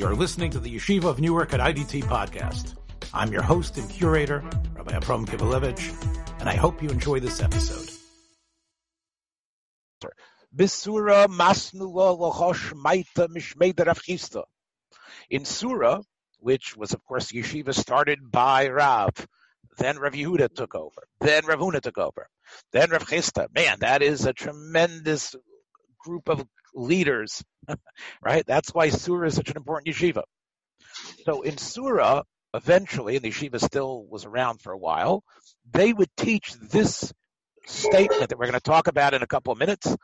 You're listening to the Yeshiva of Newark at IDT podcast. I'm your host and curator, Rabbi Avraham Kivelevitz, and I hope you enjoy this episode. In Surah, which was of course yeshiva started by Rav, then Rav Yehuda took over, then Rav Huna took over, then Rav Chisda. Man, that is a tremendous group of leaders, right? That's why Surah is such an important yeshiva. So in Surah, eventually, and the yeshiva still was around for a while, they would teach this statement that we're going to talk about in a couple of minutes.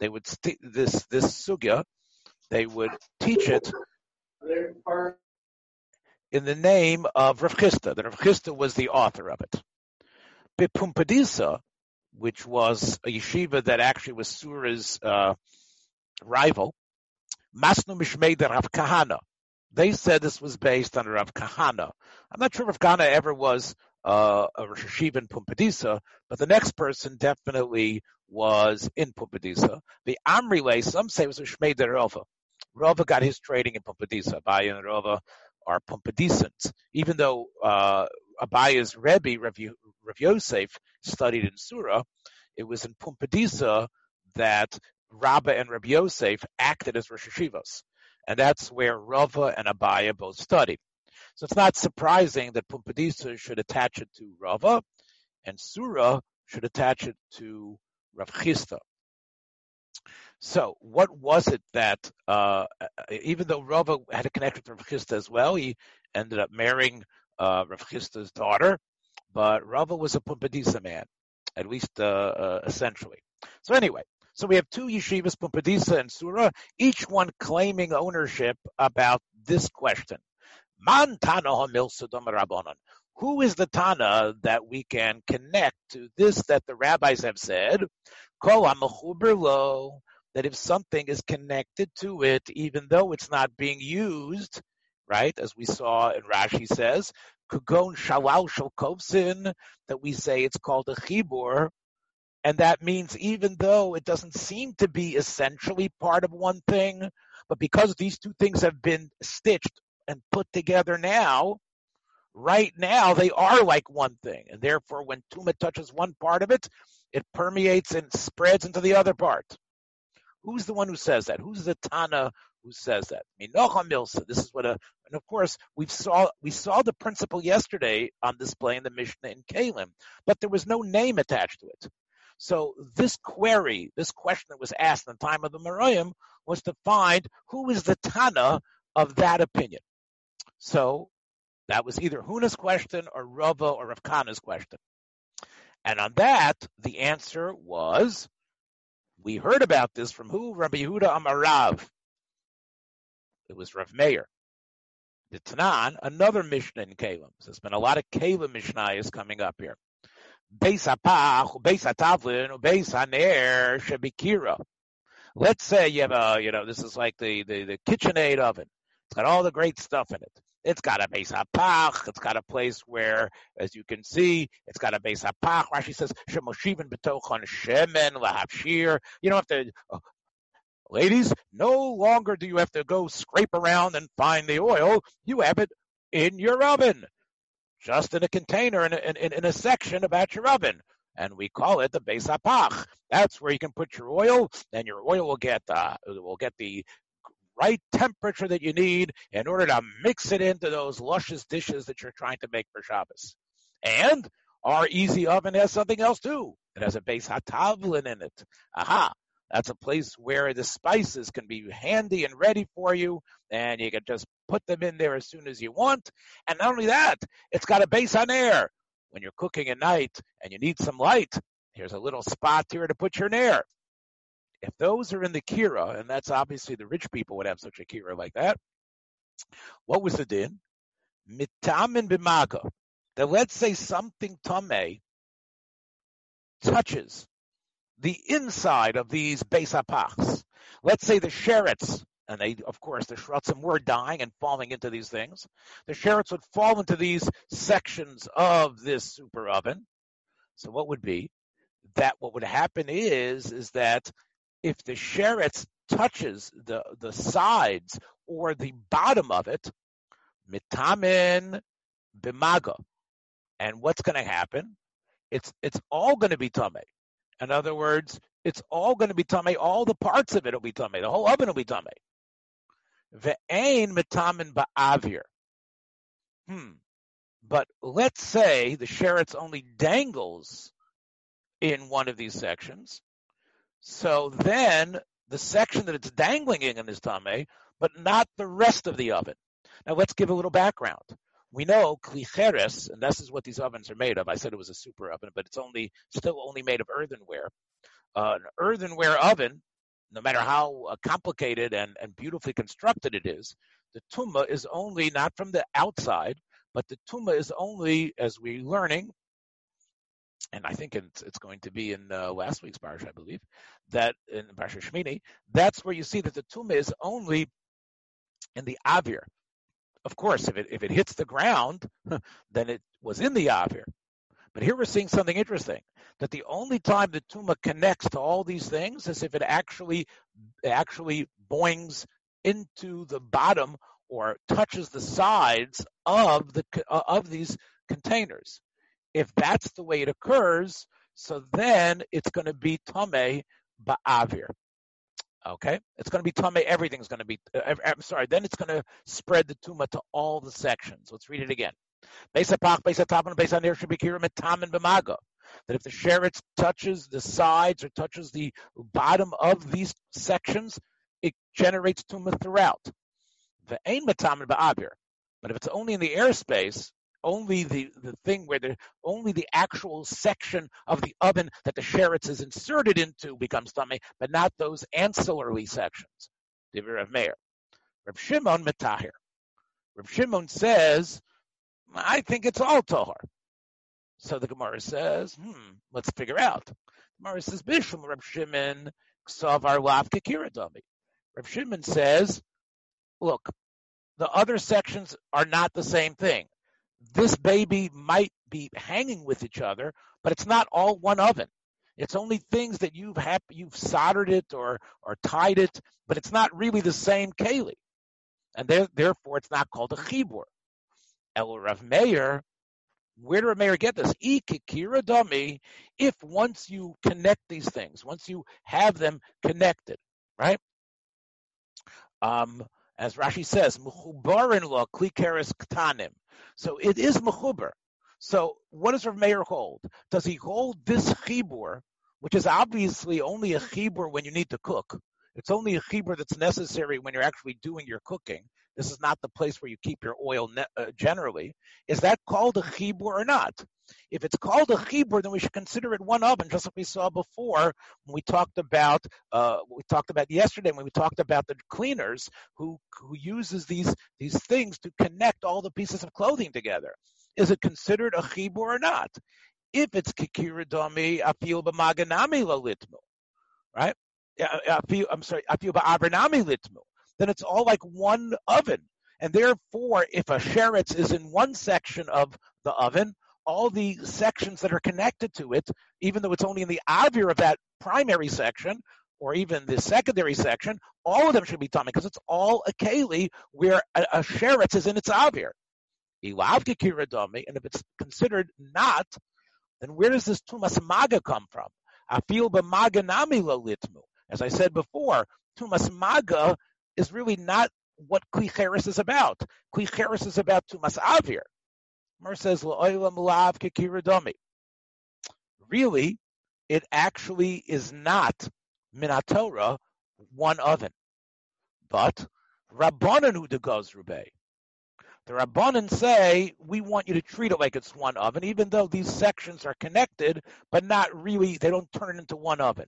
They would st- this this sugya, they would teach it in the name of Rav Chisda. That Rav Chisda was the author of it. BiPumbedisa, which was a yeshiva that actually was Surah's uh, rival, Masnu Mishmei Rav Kahana. They said this was based on Rav Kahana. I'm not sure if Kahana ever was uh, a Rosh Hashiva in Pumbedisa, but the next person definitely was in Pumbedisa. The Amrile, some say was a Shmei de Rova. Rova got his training in Pumbedisa. Abaya and Rova are Pumbedisans. Even though uh, Abaya's Rebbe, Rav, Rav Yosef, studied in Surah, it was in Pumbedisa that Rabba and Rabbi Yosef acted as Rosh Hashivas. And that's where Rava and Abaya both studied. So it's not surprising that Pumbedisa should attach it to Rava and Surah should attach it to Rav Chisda. So what was it that, uh, even though Rava had a connection to Rav Chisda as well, he ended up marrying uh, Rav Chisda's daughter, but Rava was a Pumbedisa man, at least uh, uh essentially. So anyway, so we have two yeshivas, Pumbedisa and Surah, each one claiming ownership about this question. Man Tana Who is the Tana that we can connect to this that the rabbis have said? That if something is connected to it, even though it's not being used, right, as we saw in Rashi says, Kugon that we say it's called a Chibur, and that means even though it doesn't seem to be essentially part of one thing, but because these two things have been stitched and put together now, right now they are like one thing. And therefore, when Tuma touches one part of it, it permeates and spreads into the other part. Who's the one who says that? Who's the Tana who says that? Minocha. This is what a, and of course we saw we saw the principle yesterday on display in the Mishnah in Kalim, but there was no name attached to it. So this query, this question that was asked in the time of the Merayim was to find who is the Tana of that opinion. So that was either Huna's question or Rava or Rav Kahana's question. And on that, the answer was, we heard about this from who? Rabbi Yehuda Amarav. It was Rav Meir. The Tanan, another Mishnah in Kalim. So there's been a lot of Kalim Mishnayos coming up here. Beis Apach, Beis Atavlin, Beis Haner, Shebikira. Let's say you have a, you know, this is like the, the, the KitchenAid oven. It's got all the great stuff in it. It's got a base hapach. It's got a place where, as you can see, it's got a base hapach. Rashi says, "Shemoshiven betochon shemen lahapshir." You don't have to, uh, ladies. No longer do you have to go scrape around and find the oil. You have it in your oven just in a container in a, in, in a section about your oven. And we call it the Beis Hapach. That's where you can put your oil, and your oil will get uh, will get the right temperature that you need in order to mix it into those luscious dishes that you're trying to make for Shabbos. And our easy oven has something else too. It has a Beis Hatavlin in it. Aha. That's a place where the spices can be handy and ready for you, and you can just put them in there as soon as you want. And not only that, it's got a base on Haner. When you're cooking at night and you need some light, here's a little spot here to put your nair. If those are in the kira, and that's obviously the rich people would have such a kira like that, what was the din? Mitamin bimaga. That let's say something tame touches the inside of these Beis Hapachs. Let's say the sherets, and they, of course, the shrotzim were dying and falling into these things. The sherets would fall into these sections of this super oven. So what would be? That what would happen is, is that if the sherets touches the, the sides or the bottom of it, mitamin bimaga. And what's going to happen? It's it's all going to be tame. In other words, it's all going to be tame. All the parts of it will be tame. The whole oven will be tame. Ve'ain mitamin ba'avir. Hmm. But let's say the sheretz only dangles in one of these sections. So then the section that it's dangling in is tame, but not the rest of the oven. Now let's give a little background. We know klicheres, and this is what these ovens are made of. I said it was a super oven, but it's only still only made of earthenware. Uh, an earthenware oven, no matter how uh, complicated and, and beautifully constructed it is, the tuma is only not from the outside, but the tuma is only, as we're learning, and I think it's, it's going to be in uh, last week's parsha, I believe, that in Parsha Shmini, that's where you see that the tuma is only in the avir. Of course, if it if it hits the ground, then it was in the avir. But here we're seeing something interesting that the only time the tuma connects to all these things is if it actually actually boings into the bottom or touches the sides of the of these containers. If that's the way it occurs, so then it's going to be tame ba'avir. Okay, it's going to be tame. Everything's going to be. Uh, I'm sorry. Then it's going to spread the tuma to all the sections. Let's read it again. Beisapach, beisatapan, beisanir should be kirim and b'maga. That if the sheretz touches the sides or touches the bottom of these sections, it generates tuma throughout. The aim metamin ba abir. But if it's only in the airspace, only the, the thing where the only the actual section of the oven that the sheretz is inserted into becomes tummy, but not those ancillary sections. Divir of Meir. Reb Shimon Metahir. Reb Shimon says, I think it's all Tohar. So the Gemara says, hmm, let's figure out. Gemara says, Bishum Reb Shimon Ksavar Lav Kikiradami. Reb Shimon says, look, the other sections are not the same thing this baby might be hanging with each other, but it's not all one oven. It's only things that you've have, you've soldered it or or tied it, but it's not really the same keli, and there, therefore it's not called a chibur. El Rav Meir, where did Rav Meir get this? Ikikira dami. If once you connect these things, once you have them connected, right? Um, as Rashi says, "Muchubarin lo klikeres ktanim." So it is mechuber. So what does Rav Meir hold? Does he hold this chibur, which is obviously only a chibur when you need to cook? It's only a chibur that's necessary when you're actually doing your cooking. This is not the place where you keep your oil ne- uh, generally. Is that called a chibur or not? If it's called a chibur, then we should consider it one oven, just like we saw before when we talked about uh, we talked about yesterday when we talked about the cleaners who who uses these these things to connect all the pieces of clothing together. Is it considered a chibur or not? If it's kikira domi afil b'maganami litmu, right? I'm sorry, afil ba'abernami litmu then it's all like one oven. And therefore, if a sheretz is in one section of the oven, all the sections that are connected to it, even though it's only in the avir of that primary section, or even the secondary section, all of them should be tummy because it's all a keli where a, a sheretz is in its avir. And if it's considered not, then where does this tumas maga come from? Afil b'maganami. As I said before, tumas maga is really not what Klicheres is about. Klicheres is about Tumas Avir. Mer says. Really, it actually is not Minatorah, one oven. But Rabbanan who goes Rubei. The Rabbanan say, we want you to treat it like it's one oven, even though these sections are connected, but not really, they don't turn it into one oven.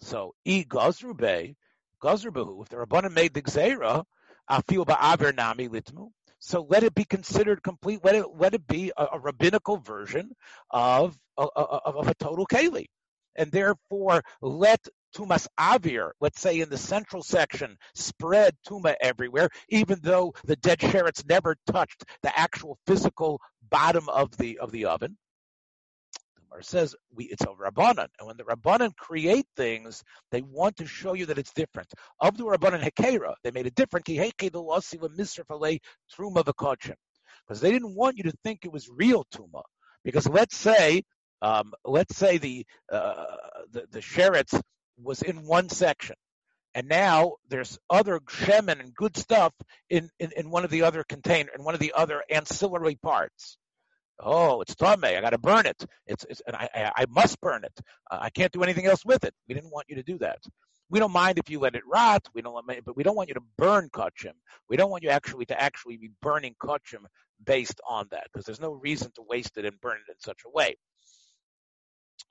So, E Gozrube, Gazerbahu, if the Rabbanim made the Gzeira, Afil Ba'aver Nami Litmu, so let it be considered complete. Let it let it be a, a rabbinical version of, of, of a total keli, and therefore let tumas avir, let's say in the central section, spread tuma everywhere, even though the dead sheretz never touched the actual physical bottom of the of the oven. Or says we, it's a rabbanon, and when the rabbanon create things, they want to show you that it's different. Of the rabbanon hekera, they made it different. Because they didn't want you to think it was real tuma. Because let's say, um, let's say the uh, the, the sheretz was in one section, and now there's other shemen and good stuff in, in, in one of the other container, in one of the other ancillary parts. Oh, it's tame. I got to burn it. It's, it's and I, I, must burn it. Uh, I can't do anything else with it. We didn't want you to do that. We don't mind if you let it rot. We don't, but we don't want you to burn kachim. We don't want you actually to actually be burning kachim based on that because there's no reason to waste it and burn it in such a way.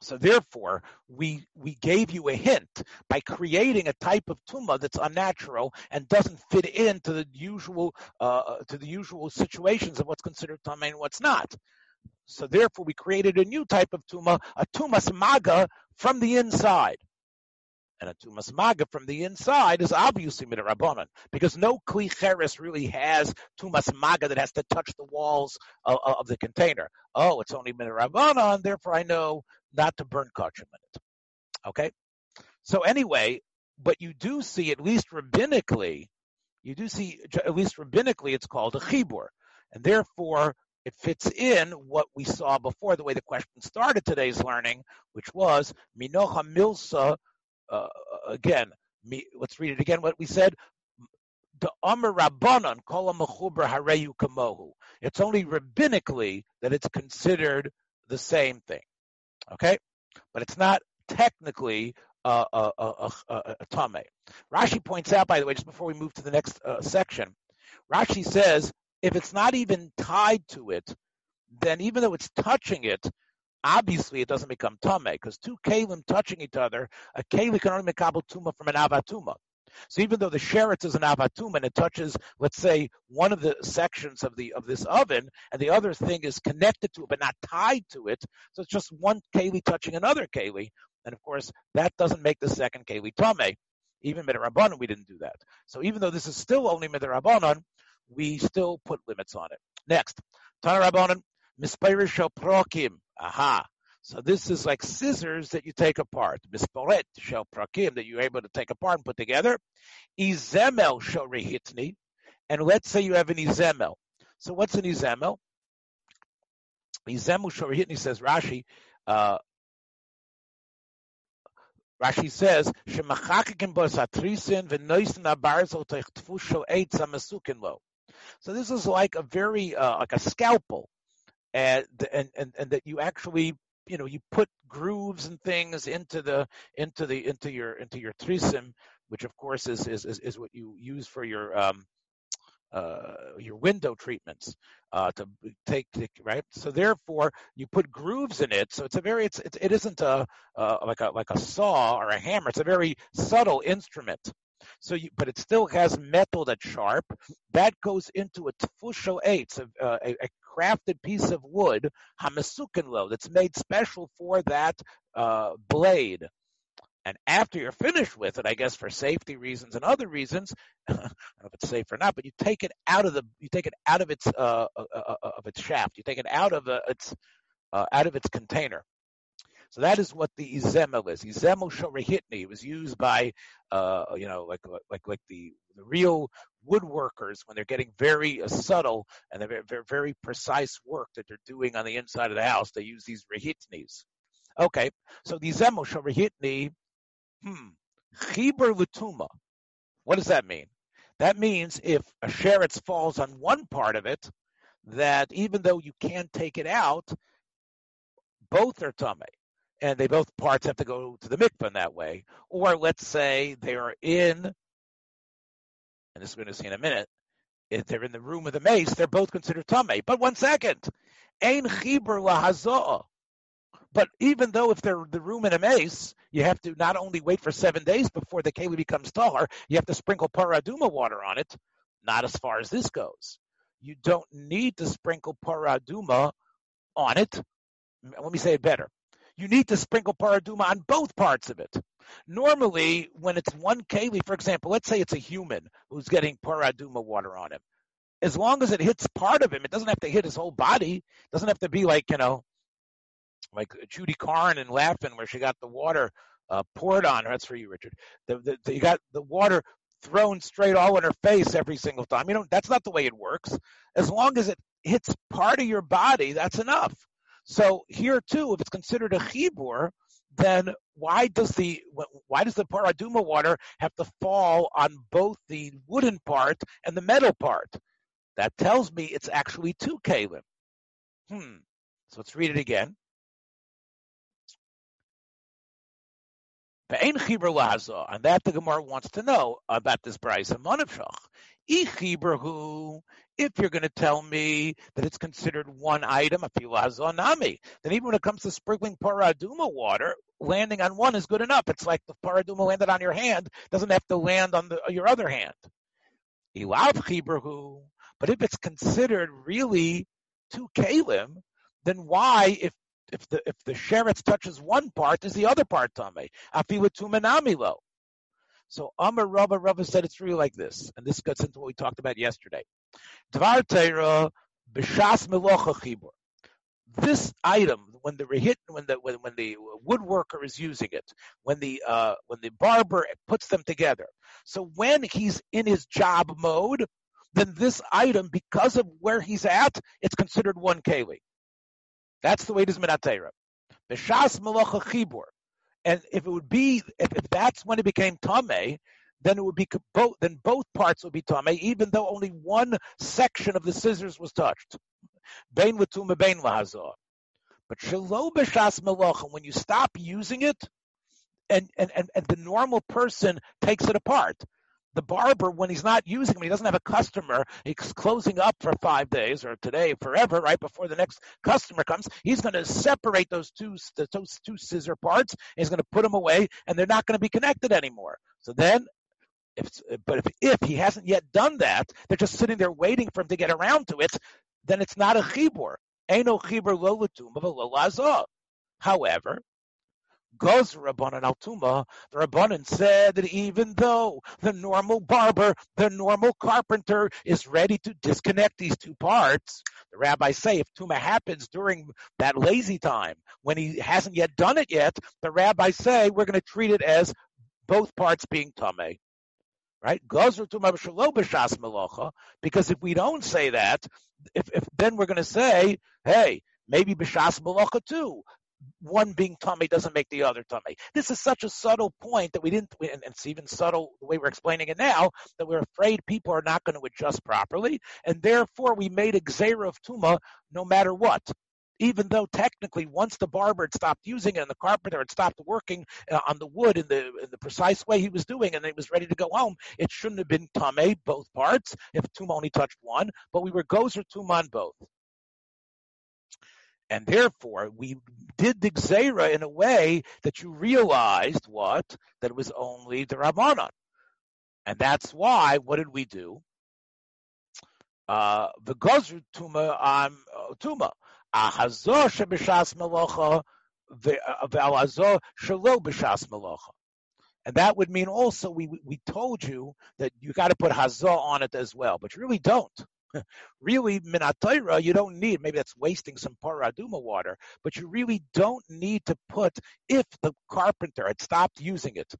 So therefore, we we gave you a hint by creating a type of tumah that's unnatural and doesn't fit into the usual uh, to the usual situations of what's considered tumah and what's not. So therefore, we created a new type of tumah, a tumas maga from the inside. And a tumas maga from the inside is obviously midrabanan because no kli cheres really has tumas maga that has to touch the walls of, of the container. Oh, it's only midrabanan, therefore I know not to burn kachim in it. Okay? So anyway, but you do see, at least rabbinically, you do see, at least rabbinically, it's called a chibur. And therefore, it fits in what we saw before, the way the question started today's learning, which was Minocha Milsa, uh, again, me, let's read it again, what we said. The Amr Rabbanon, Kol Hareyu Kamohu. It's only rabbinically that it's considered the same thing. Okay? But it's not technically a, a, a tame. Rashi points out, by the way, just before we move to the next uh, section, Rashi says if it's not even tied to it, then even though it's touching it, obviously it doesn't become tame because two kalim touching each other, a keli can only make tuma from an avatuma. So even though the sheretz is an avatum and it touches, let's say, one of the sections of the of this oven, and the other thing is connected to it but not tied to it, so it's just one keli touching another keli, and of course that doesn't make the second keli tame. Even midrabanan, we didn't do that. So even though this is still only midrabanan, we still put limits on it. Next, Tana Rabbanan, Mispirish Prokim. Aha. So this is like scissors that you take apart. Misporet shel prakim that you're able to take apart and put together. Izemel shel rehitni. And let's say you have an izemel. So what's an izemel? Izemel shel rehitni says Rashi. Uh, Rashi says, "Shemachakikim bos atrisin v'noisin abarzel techtfu shel eitz amasukin lo." So this is like a very uh, like a scalpel, and, and and and that you actually you know you put grooves and things into the into the into your into your trisim, which of course is is is, is what you use for your um, uh, your window treatments uh, to take, right. So therefore, you put grooves in it. So it's a very it's, it's it isn't a uh, like a like a saw or a hammer. It's a very subtle instrument. So, you, but it still has metal that's sharp. That goes into a tfusho eight, a, a, a crafted piece of wood, hamasukinlo, that's made special for that uh, blade. And after you're finished with it, I guess for safety reasons and other reasons, I don't know if it's safe or not, but you take it out of the, you take it out of its, uh, uh, uh of its shaft. You take it out of uh, its, out of its container. So that is what the izemel is. Izemel shorehitni. It was used by, uh, you know, like like like the the real woodworkers when they're getting very uh, subtle and they're very, very precise work that they're doing on the inside of the house. They use these rehitnis. Okay, so the izemel shorehitni. Hmm. Chiber lutuma. What does that mean? That means if a sheretz falls on one part of it, that even though you can't take it out, both are tummy and they both parts have to go to the mikvah in that way. Or let's say they are in, and this is going to see in a minute, if they're in the room of the meis, they're both considered tame. But one second, ein chibur lahazoah. But even though if they're the room in a meis, you have to not only wait for seven days before the keli becomes tahar, you have to sprinkle paraduma water on it. Not as far as this goes. You don't need to sprinkle paraduma on it. Let me say it better you need to sprinkle paraduma on both parts of it. Normally, when it's one keli, for example, let's say it's a human who's getting paraduma water on him. As long as it hits part of him, it doesn't have to hit his whole body. It doesn't have to be like, you know, like Judy Carne and Laugh-In, where she got the water uh, poured on her. That's for you, Richard. The, the, the, you got the water thrown straight all in her face every single time. You know, that's not the way it works. As long as it hits part of your body, that's enough. So here too, if it's considered a chibur, then why does the why does the paraduma water have to fall on both the wooden part and the metal part? That tells me it's actually two kalim. Hmm. So let's read it again. And that the Gemara wants to know about this Brisa and Monavshach. If you're going to tell me that it's considered one item, a nami, then even when it comes to sprinkling paraduma water, landing on one is good enough. It's like the paraduma landed on your hand, doesn't have to land on the, your other hand. But if it's considered really two kalim, then why, if if the if the sheretz touches one part, is the other part tame? Afilu tumenamilo. So Amar Rava Rava said it's really like this, and this gets into what we talked about yesterday. Dvar Teira b'shas melocha chibur. This item, when the rehit, when the when, when the woodworker is using it, when the uh, when the barber puts them together. So when he's in his job mode, then this item, because of where he's at, it's considered one keli. That's the way it is minatera. B'shas melocha chibur. And if it would be, if, if that's when it became tame, then it would be both. Then both parts would be tame, even though only one section of the scissors was touched. Lahazor. But shelo b'shas melocha, when you stop using it, and, and, and, and the normal person takes it apart the barber, when he's not using them, he doesn't have a customer, he's closing up for five days or today, forever, right before the next customer comes, he's going to separate those two, those two scissor parts, he's going to put them away, and they're not going to be connected anymore. So then, if, but if, if he hasn't yet done that, they're just sitting there waiting for him to get around to it, then it's not a chibur. Ain't no chibur lo lo However, goes Rabbanan Altuma, the Rabbanan said that even though the normal barber, the normal carpenter is ready to disconnect these two parts, the rabbis say if Tuma happens during that lazy time, when he hasn't yet done it yet, the rabbis say we're going to treat it as both parts being Tame. Right? Because if we don't say that, if, if then we're going to say, hey, maybe b'shas malacha too one being tummy doesn't make the other tummy. This is such a subtle point that we didn't, and it's even subtle the way we're explaining it now, that we're afraid people are not going to adjust properly, and therefore we made a of tuma no matter what. Even though technically, once the barber had stopped using it and the carpenter had stopped working uh, on the wood in the in the precise way he was doing, and it was ready to go home, it shouldn't have been tame both parts if tuma only touched one, but we were gozer tuma on both. And therefore, we did the Gzeira in a way that you realized what? That it was only the Rabbanon. And that's why, what did we do? Uh, the Gozr Tuma on uh, Tuma. Shalo Bishas uh, Melocha. And that would mean also we we told you that you got to put hazah on it as well, but you really don't. really minatayra, you don't need. Maybe that's wasting some paraduma water, but you really don't need to put if the carpenter had stopped using it,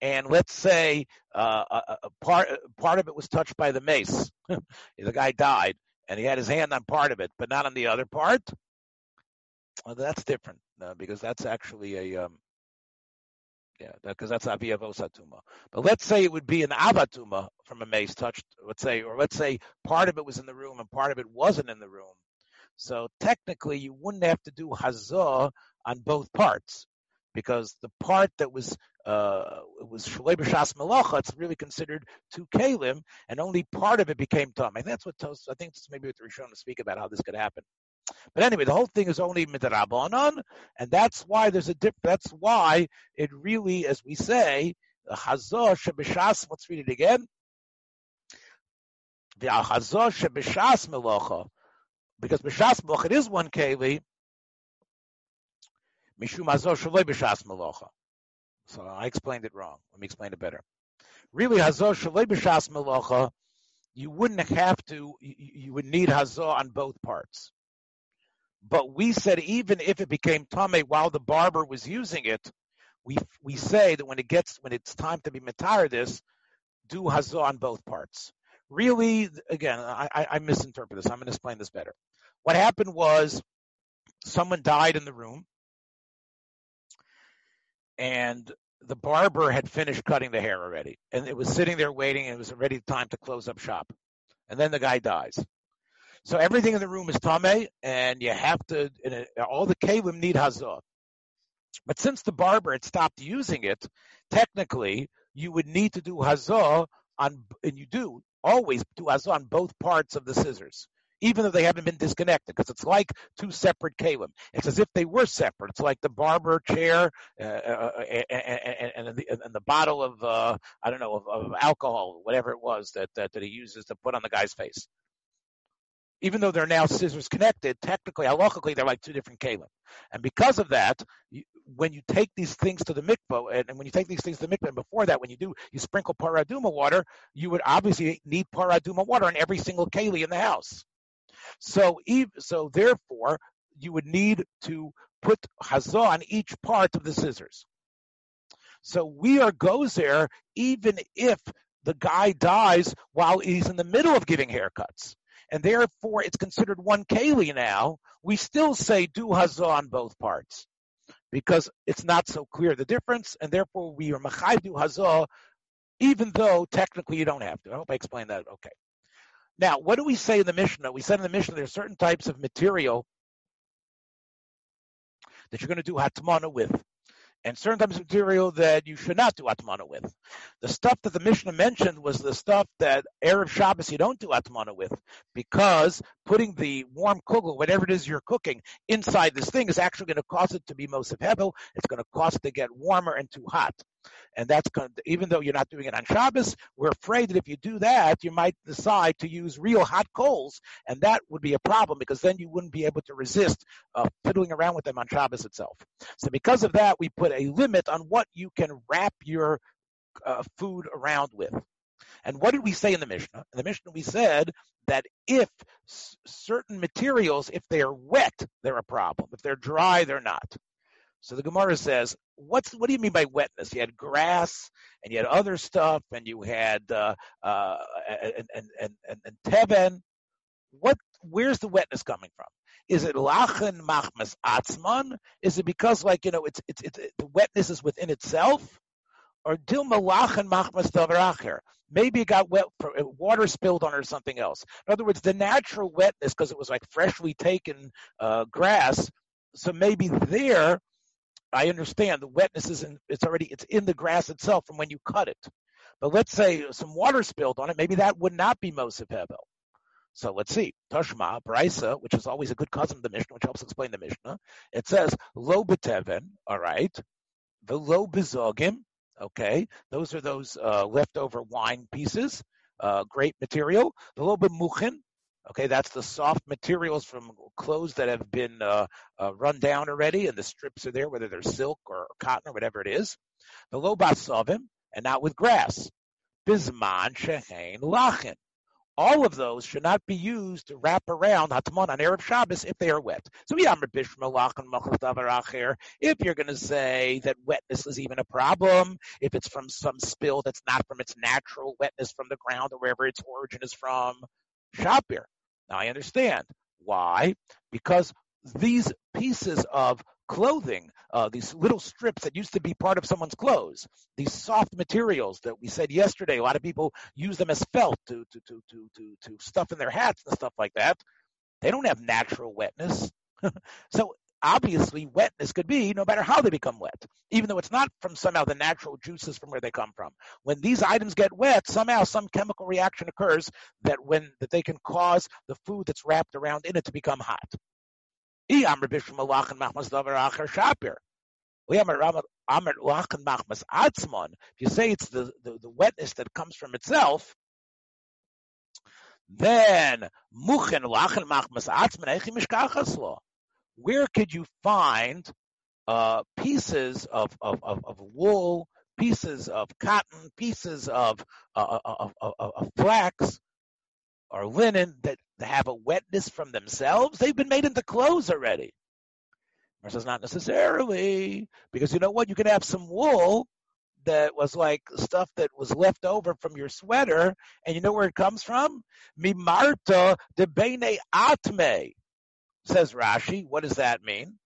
and let's say uh, a, a part part of it was touched by the meis. the guy died, and he had his hand on part of it, but not on the other part. Well, that's different uh, because that's actually a um, yeah, because that's aviyavosatuma. But let's say it would be an avatuma from a meis touched, let's say, or let's say part of it was in the room and part of it wasn't in the room. So technically, you wouldn't have to do hazah on both parts because the part that was uh, was shalei melacha, it's really considered two kalim, and only part of it became tum. And that's what Tos, I think it's maybe what Rishon to speak about how this could happen. But anyway, the whole thing is only midrabanan, and that's why there's a dip. That's why it really, as we say, hazah shebishas. Let's read it again. The hazah shebishas melocha, because bishas melocha it is one keli. Mishum hazah shaloi bishas melocha. So I explained it wrong. Let me explain it better. Really, hazah shaloi melocha. You wouldn't have to. You, would need hazah on both parts But we said even if it became tame while the barber was using it, we we say that when it gets when it's time to be matar this, do hazah on both parts. Really, again, I, I, I misinterpret this. I'm going to explain this better. What happened was someone died in the room, and the barber had finished cutting the hair already, and it was sitting there waiting, and it was already time to close up shop. And then the guy dies. So everything in the room is tame, and you have to. all the kalim need hazah. But since the barber had stopped using it, technically you would need to do hazah on, and you do always do hazah on both parts of the scissors, even though they haven't been disconnected, because it's like two separate kalim. It's as if they were separate. It's like the barber chair uh, uh, and, and, the, and, the, bottle of uh, I don't know of, of, alcohol, whatever it was that, that that he uses to put on the guy's face even though they're now scissors connected, technically, halachically, they're like two different kalim. And because of that, you, when you take these things to the mikvah, and, and, when you take these things to the mikvah, and before that, when you do, you sprinkle paraduma water, you would obviously need paraduma water on every single keli in the house. So, so therefore, you would need to put hazah on each part of the scissors. So we are gozer even if the guy dies while he's in the middle of giving haircuts and therefore it's considered one keli now, we still say do hazah on both parts because it's not so clear the difference, and therefore we are machai do hazah, even though technically you don't have to. I hope I explained that okay. Now, what do we say in the Mishnah? We said in the Mishnah there are certain types of material that you're going to do hatmana with and certain types of material that you should not do atmana with. The stuff that the Mishnah mentioned was the stuff that Erev Shabbos you don't do atmana with, because putting the warm kugel, whatever it is you're cooking, inside this thing is actually going to cause it to be Mosef Hebel. It's going to cause it to get warmer and too hot. And that's even though you're not doing it on Shabbos, we're afraid that if you do that, you might decide to use real hot coals, and that would be a problem because then you wouldn't be able to resist uh, fiddling around with them on Shabbos itself. So because of that, we put a limit on what you can wrap your uh, food around with. And what did we say in the Mishnah? In the Mishnah, we said that if s- certain materials, if they are wet, they're a problem. If they're dry, they're not. So the Gemara says, "What's what do you mean by wetness? You had grass, and you had other stuff, and you had uh, uh, and, and and and, teben. What? Where's the wetness coming from? Is it lachen machmas atzman? Is it because like you know it's it's, it's the wetness is within itself, or dilma lachen machmas davaracher? Maybe it got wet, uh, water spilled on it or something else. In other words, the natural wetness because it was like freshly taken uh, grass. So maybe there I understand the wetness is in, it's already it's in the grass itself from when you cut it. But let's say some water spilled on it, maybe that would not be Mosif Hebel. So let's see. Tashma, Brisa, which is always a good cousin of the Mishnah, which helps explain the Mishnah. It says, Lo beteven, all right. The lo bezogim, okay. Those are those uh, leftover wine pieces, uh, great material. The lo bemuchin, Okay, that's the soft materials from clothes that have been uh, uh, run down already, and the strips are there, whether they're silk or cotton or whatever it is. The lobas of him, and not with grass. Bisman shehein lachin. All of those should not be used to wrap around Hatman on Erev Shabbos if they are wet. So if you're going to say that wetness is even a problem, if it's from some spill that's not from its natural wetness from the ground or wherever its origin is from, Shapir. Now I understand. Why? Because these pieces of clothing, uh, these little strips that used to be part of someone's clothes, these soft materials that we said yesterday, a lot of people use them as felt to, to, to, to, to, to stuff in their hats and stuff like that. They don't have natural wetness. so obviously wetness could be no matter how they become wet, even though it's not from somehow the natural juices from where they come from. When these items get wet, somehow some chemical reaction occurs that when that they can cause the food that's wrapped around in it to become hot. If you say it's the, the, the wetness that comes from itself, then where could you find uh, pieces of, of, of, of, wool, pieces of cotton, pieces of, uh, uh of, of, of, flax or linen that have a wetness from themselves? They've been made into clothes already. Or says not necessarily, because you know what? You can have some wool that was like stuff that was left over from your sweater, and you know where it comes from? Mimarta de bene atme, says Rashi. What does that mean?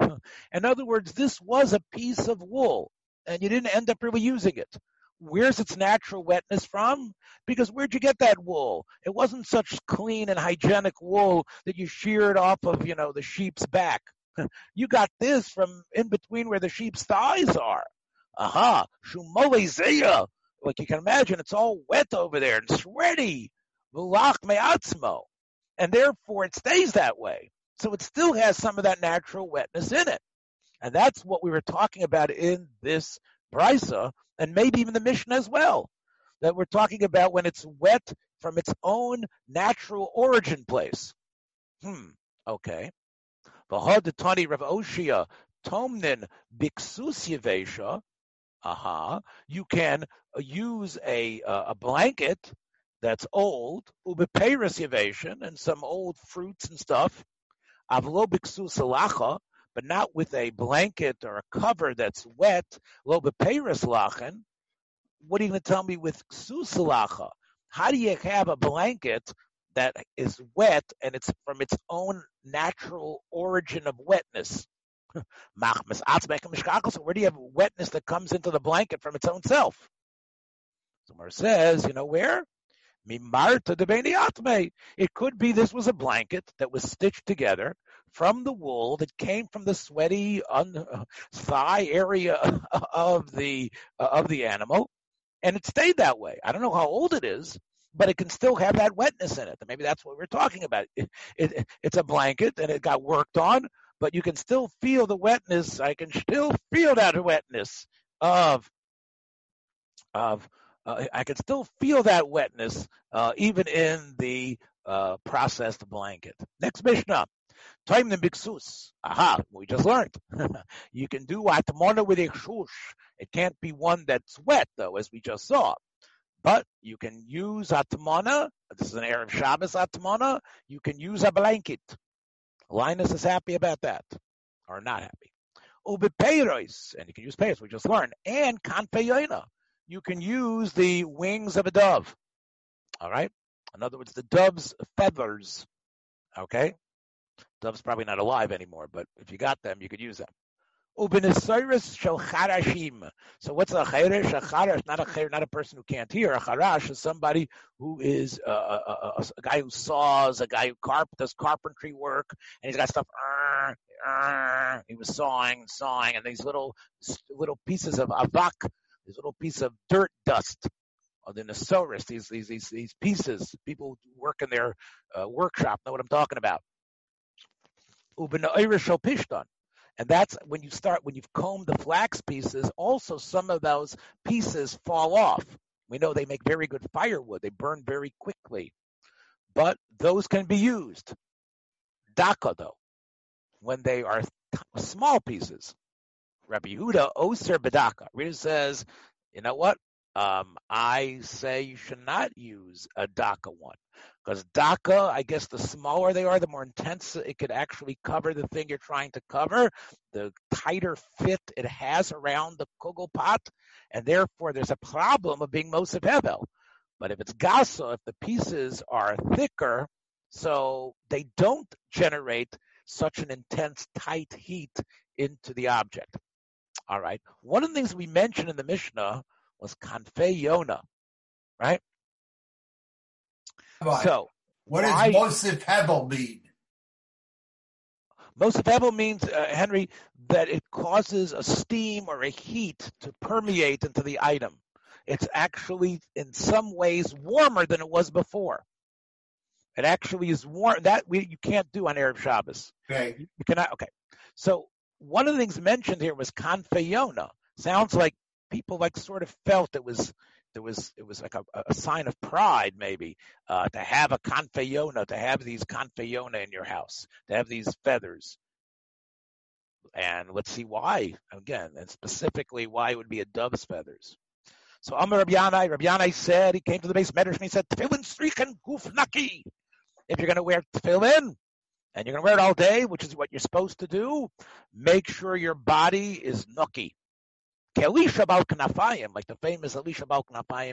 In other words, this was a piece of wool, and you didn't end up really using it. Where's its natural wetness from? Because where'd you get that wool? It wasn't such clean and hygienic wool that you sheared off of, you know, the sheep's back. you got this from in between where the sheep's thighs are. Aha, shumolezeya. Like you can imagine, it's all wet over there and sweaty. V'lach me'atzmo and therefore it stays that way. So it still has some of that natural wetness in it. And that's what we were talking about in this brisa, and maybe even the mission as well. That we're talking about when it's wet from its own natural origin place. Hmm, okay. V'had Rav Oshia tomnin biksus Aha, you can use a uh, a blanket that's old, ubeperis yavation, and some old fruits and stuff, avlo biksu but not with a blanket or a cover that's wet, lo beperis lachen. What are you going to tell me with ksusalacha? How do you have a blanket that is wet and it's from its own natural origin of wetness? so where do you have wetness that comes into the blanket from its own self? Somewhere says, you know where? Mimarta de It could be this was a blanket that was stitched together from the wool that came from the sweaty un, thigh area of the uh, of the animal, and it stayed that way. I don't know how old it is, but it can still have that wetness in it. Maybe that's what we're talking about. It, it, it's a blanket and it got worked on, but you can still feel the wetness. I can still feel that wetness of of uh, I can still feel that wetness uh, even in the uh, processed blanket. Next Mishnah. Time the biksus. Aha, we just learned. you can do atmona with a shush. It can't be one that's wet, though, as we just saw. But you can use atmona. This is an Erev Shabbos atmona. You can use a blanket. Linus is happy about that, or not happy. Ubipeiros, and you can use peiros, we just learned, and kanfeyona you can use the wings of a dove. All right? In other words, the dove's feathers. Okay? Dove's probably not alive anymore, but if you got them, you could use them. So what's a chayrish? A charash, not a chayr, not a person who can't hear. A charash is somebody who is a, a, a, a, guy who saws, a guy who carp, does carpentry work, and he's got stuff. Uh, uh, he was sawing, sawing, and these little little pieces of avak this little piece of dirt dust on the nesores, these, these, these, these pieces, people work in their uh, workshop know what I'm talking about. And that's when you start, when you've combed the flax pieces, also some of those pieces fall off. We know they make very good firewood. They burn very quickly. But those can be used. Daka, though, when they are small pieces. Rabbi Yehuda Oser Bedaka. Reader says, you know what? Um, I say you should not use a daka one because daka, I guess the smaller they are, the more intense it could actually cover the thing you're trying to cover, the tighter fit it has around the kugel pot, and therefore there's a problem of being Mosif Hevel. But if it's Gasa, if the pieces are thicker, so they don't generate such an intense tight heat into the object. All right. One of the things we mentioned in the Mishnah was kanfei yona, right? right. So, what why, does Mosif Hebel mean? Mosif Hebel means, uh, Henry, that it causes a steam or a heat to permeate into the item. It's actually, in some ways, warmer than it was before. It actually is warm. That we, you can't do on Erev Shabbos. Okay. You cannot. Okay. So one of the things mentioned here was confeyona. Sounds like people like sort of felt it was there was it was like a, a sign of pride maybe uh, to have a confeyona, to have these confeyona in your house, to have these feathers. And let's see why again, and specifically why it would be a dove's feathers. So Amar Rabbi Yanai, Rabbi Yanai said, he came to the beis medrash and he said, Tefillin strichen guf naki. If you're going to wear tefillin, and you're going to wear it all day, which is what you're supposed to do, make sure your body is nucky. Elisha Bal like the famous Elisha Bal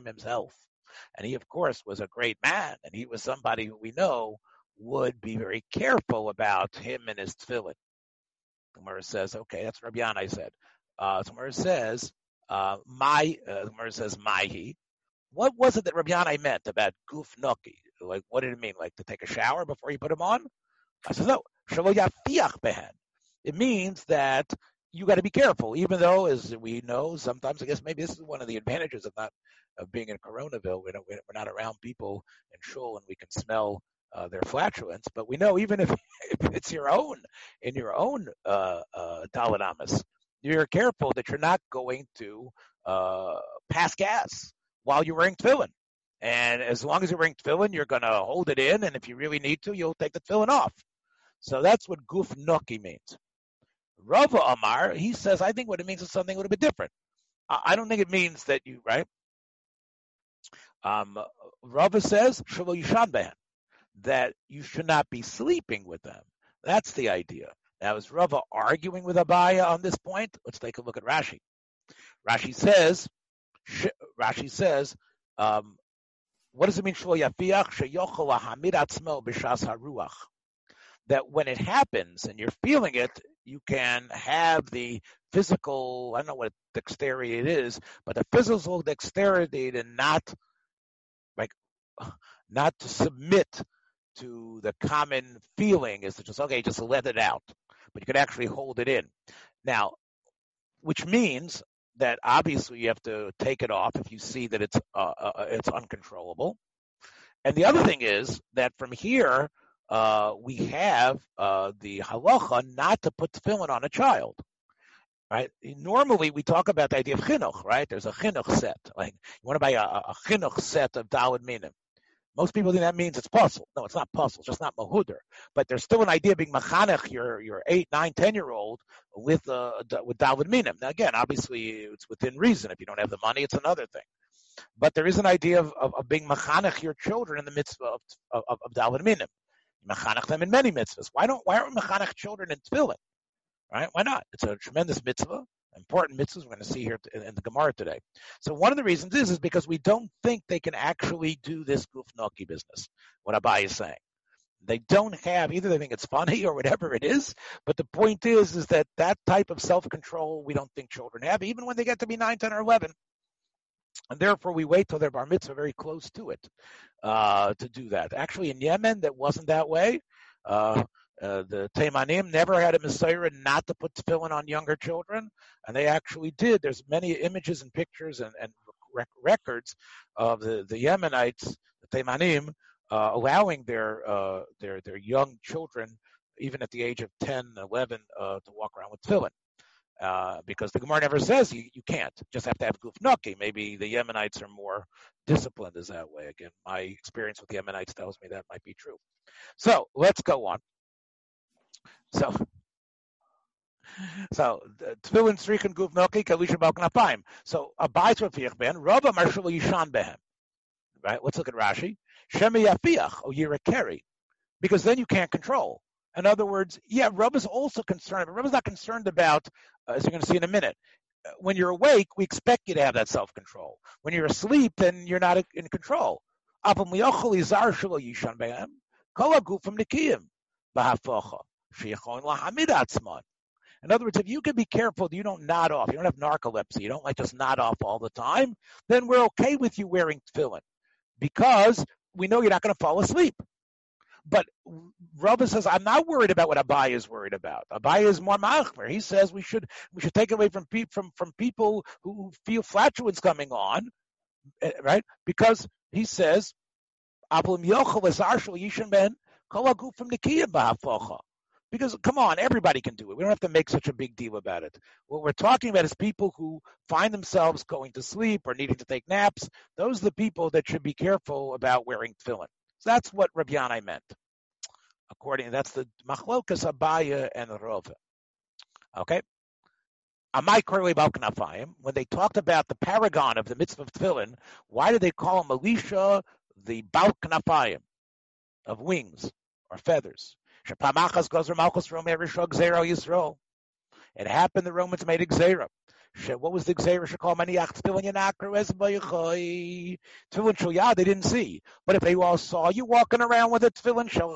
himself. And he, of course, was a great man, and he was somebody who we know would be very careful about him and his tefillin. Gemara says, okay, that's Rabbi Yanai said. Uh, Gemara says, uh, my, uh, Gemara says, mahi. What was it that Rabbi Yanai meant about guf naki? Like, what did it mean? Like to take a shower before you put him on? I said, no. It means that you got to be careful, even though, as we know, sometimes I guess maybe this is one of the advantages of not of being in Coronaville. We we're not around people in shul, and we can smell uh, their flatulence. But we know even if, if it's your own in your own uh, uh, you're careful that you're not going to uh, pass gas while you're wearing tefillin. And as long as you're wearing tefillin, you're going to hold it in, and if you really need to, you'll take the tefillin off. So that's what guf naki means. Rava Amar, he says, I think what it means is something a little bit different. I, don't think it means that you, right? Um, Rava says, that you should not be sleeping with them. That's the idea. Now, is Rava arguing with Abaya on this point? Let's take a look at Rashi. Rashi says, Rashi says, um, what does it mean? That when it happens and you're feeling it, you can have the physical, I don't know what dexterity it is, but the physical dexterity to not, like, not to submit to the common feeling is to just, okay, just let it out. But you can actually hold it in. Now, which means that obviously you have to take it off if you see that it's uh, uh, uh, it's uncontrollable. And the other thing is that from here uh, we have uh, the halacha not to put tefillin on a child. Right? Normally we talk about the idea of chinuch, right? There's a chinuch set. Like you want to buy a, a chinuch set of daled minim. Most people think that means it's pasul. No, it's not pasul. It's just not mahuder. But there's still an idea of being machanech your your eight, nine, ten year old with uh, with Daled Minim. Now again, obviously it's within reason. If you don't have the money, it's another thing. But there is an idea of, of, of being machanech your children in the midst of of, of Daled Minim. Machanech them in many mitzvahs. Why don't why aren't machanech children in tefillin? Right? Why not? It's a tremendous mitzvah important mitzvahs we're going to see here in the Gemara today. So one of the reasons is is because we don't think they can actually do this guf naki business. What Abai is saying. They don't have either. They think it's funny or whatever it is. But the point is, is that that type of self-control we don't think children have, even when they get to be nine, ten, or eleven. And therefore, we wait till their bar mitzvah very close to it uh, to do that. Actually, in Yemen, that wasn't that way. Uh, uh, the Taimanim never had a Messiah not to put tefillin on younger children, and they actually did. There's many images and pictures and, and rec- records of the, the Yemenites, the Taimanim, uh, allowing their, uh, their their young children, even at the age of 10, 11, uh, to walk around with tefillin. Uh, because the Gemara never says you, you can't. Just have to have guf naki. Maybe the Yemenites are more disciplined as that way. Again, my experience with the Yemenites tells me that might be true. So let's go on. So, so tefillin strichen guf naki kalisha balkanapayim. So abayis rafiach ben Rabba marshal yishan behem. Right. Let's look at Rashi. Shemi yafiach o yirakeri, because then you can't control. In other words, yeah, Rub is also concerned, but Rub is not concerned about, uh, as you're going to see in a minute. Uh, when you're awake, we expect you to have that self-control. When you're asleep, then you're not in control. In other words, if you can be careful, you don't nod off. You don't have narcolepsy. You don't like just nod off all the time. Then we're okay with you wearing tefillin because we know you're not going to fall asleep. But Rabba says, I'm not worried about what Abai is worried about. Abai is more machmer. He says we should we should take away from pe- from from people who feel flatulence coming on, eh, right? Because he says, Ablam Yochel is Yishan Ben from Nikiyah because come on, everybody can do it. We don't have to make such a big deal about it. What we're talking about is people who find themselves going to sleep or needing to take naps. Those are the people that should be careful about wearing tefillin. That's what Rabbi Yanai meant. According, that's the machlokas Abaya and Rova. Okay. Amai Korle Balkanafayim, when they talked about the paragon of the mitzvah of tefillin, why did they call him Elisha the Balkanafayim of wings or feathers? It happened the Romans made Gzeira. What was the Gzeira called? Maniach tefillin yanakru es Tefillin shal they didn't see. But if they all saw you walking around with a tefillin shal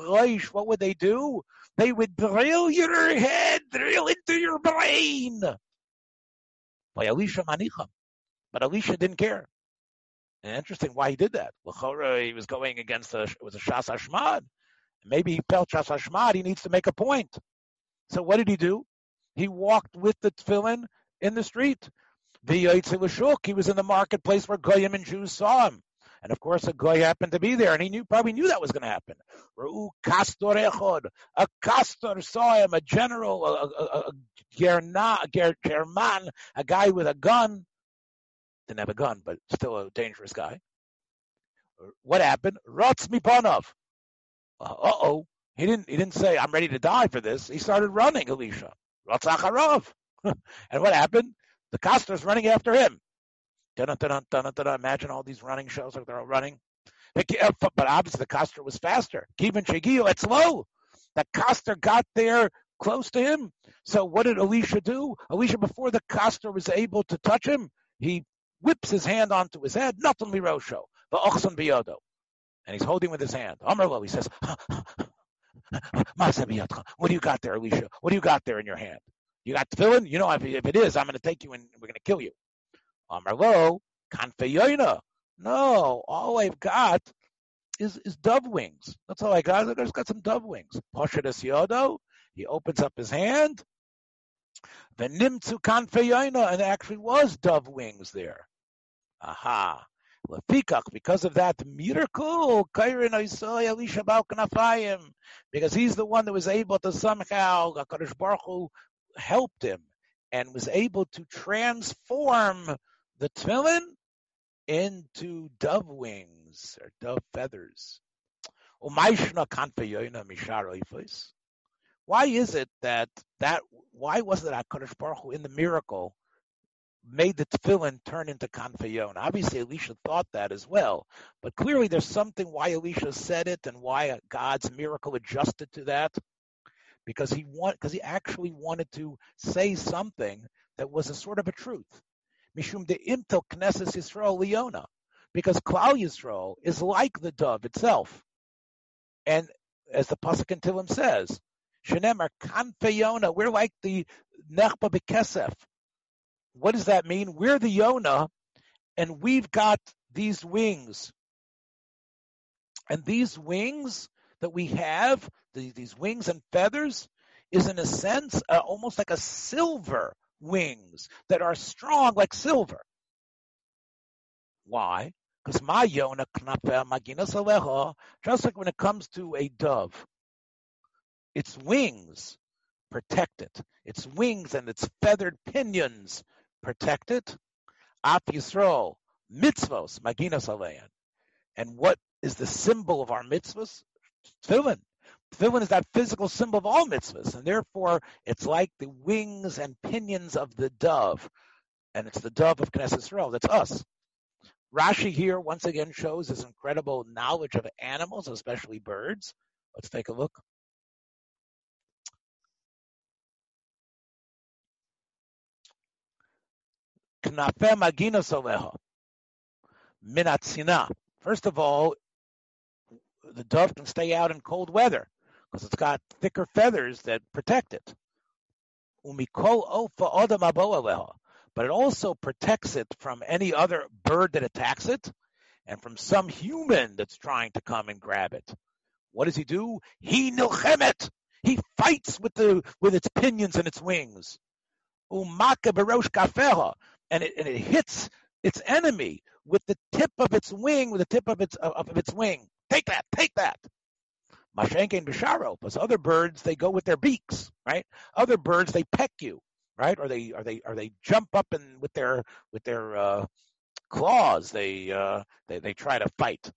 what would they do? They would drill your head, drill into your brain by Elisha Manicham. But Elisha didn't care. And interesting why he did that. L'chora, he was going against a, it was a Shas Hashmad. Maybe he felt Shas Hashmad, he needs to make a point. So what did he do? He walked with the tefillin in the street. He was in the marketplace where Goyim and Jews saw him. And of course, a guy happened to be there, and he knew probably knew that was going to happen. A castor saw him, a general, a, a, a, German, a guy with a gun. Didn't have a gun, but still a dangerous guy. What happened? Rotz mipanov. Uh oh. He didn't. He didn't say, "I'm ready to die for this." He started running. Elisha. Rotz acharov. and what happened? The castor's running after him. Imagine all these running shows like they're all running. Uh, but obviously the castor was faster. Kivin Shagio, it's low. The castor got there close to him. So what did Elisha do? Elisha, before the castor was able to touch him, he whips his hand onto his head. Nothing lirosho. The ochson biyodo. And he's holding with his hand. Amrlo, he says, what do you got there, Elisha? What do you got there in your hand? You got tefillin? You know, if, if it is, I'm going to take you and we're going to kill you. Um, Amarlo, kanfeyoina. No, all I've got is, is dove wings. That's all I got. I just got some dove wings. Poshedes. He opens up his hand. The nimtzu kanfeyoina, and there actually was dove wings there. Aha. Lefikach, because of that miracle, because he's the one that was able to somehow, Baruch Hu helped him and was able to transform the tefillin into dove wings or dove feathers. Why is it that that why was it Hakadosh Baruch Hu in the miracle made the tefillin turn into kanfayon? Obviously, Elisha thought that as well, but clearly there's something why Elisha said it and why God's miracle adjusted to that, because he want because he actually wanted to say something that was a sort of a truth. Mishum de imtel Knesset Yisrael Leona, because Klal Yisrael is like the dove itself, and as the pasuk in Tilim says, Shenemar Kanfeyona, we're like the Nechba Bekesef. What does that mean? We're the Yona, and we've got these wings, and these wings that we have, the, these wings and feathers, is in a sense uh, almost like a silver wings that are strong like silver. Why? Because my yona maginas aleha, just like when it comes to a dove, its wings protect it. Its wings and its feathered pinions protect it. Af Yisrael, mitzvos, maginas alehan. And what is the symbol of our mitzvos? Tefillin. Tefillin is that physical symbol of all mitzvahs, and therefore it's like the wings and pinions of the dove, and it's the dove of Knesset Israel. That's us. Rashi here once again shows his incredible knowledge of animals, especially birds. Let's take a look. First of all, the dove can stay out in cold weather because it's got thicker feathers that protect it. But it also protects it from any other bird that attacks it and from some human that's trying to come and grab it. What does he do? He nilchemet. He fights with the with its pinions and its wings. Umaka berosh kafeha. And it, and it hits its enemy with the tip of its wing, with the tip of its of, of its wing. Take that, take that. Mashenke and Bisharo, because other birds they go with their beaks, right? Other birds they peck you, right? Or they or they or they jump up and with their with their uh, claws they uh, they they try to fight.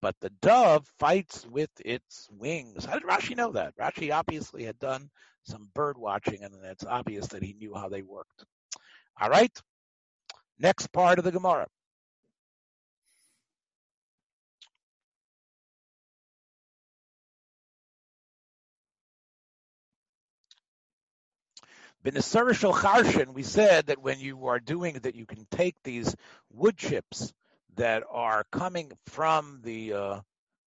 But the dove fights with its wings. How did Rashi know that? Rashi obviously had done some bird watching, and it's obvious that he knew how they worked. All right. Next part of the Gemara. Benisarishal Charshin, we said that when you are doing that, you can take these wood chips that are coming from the uh,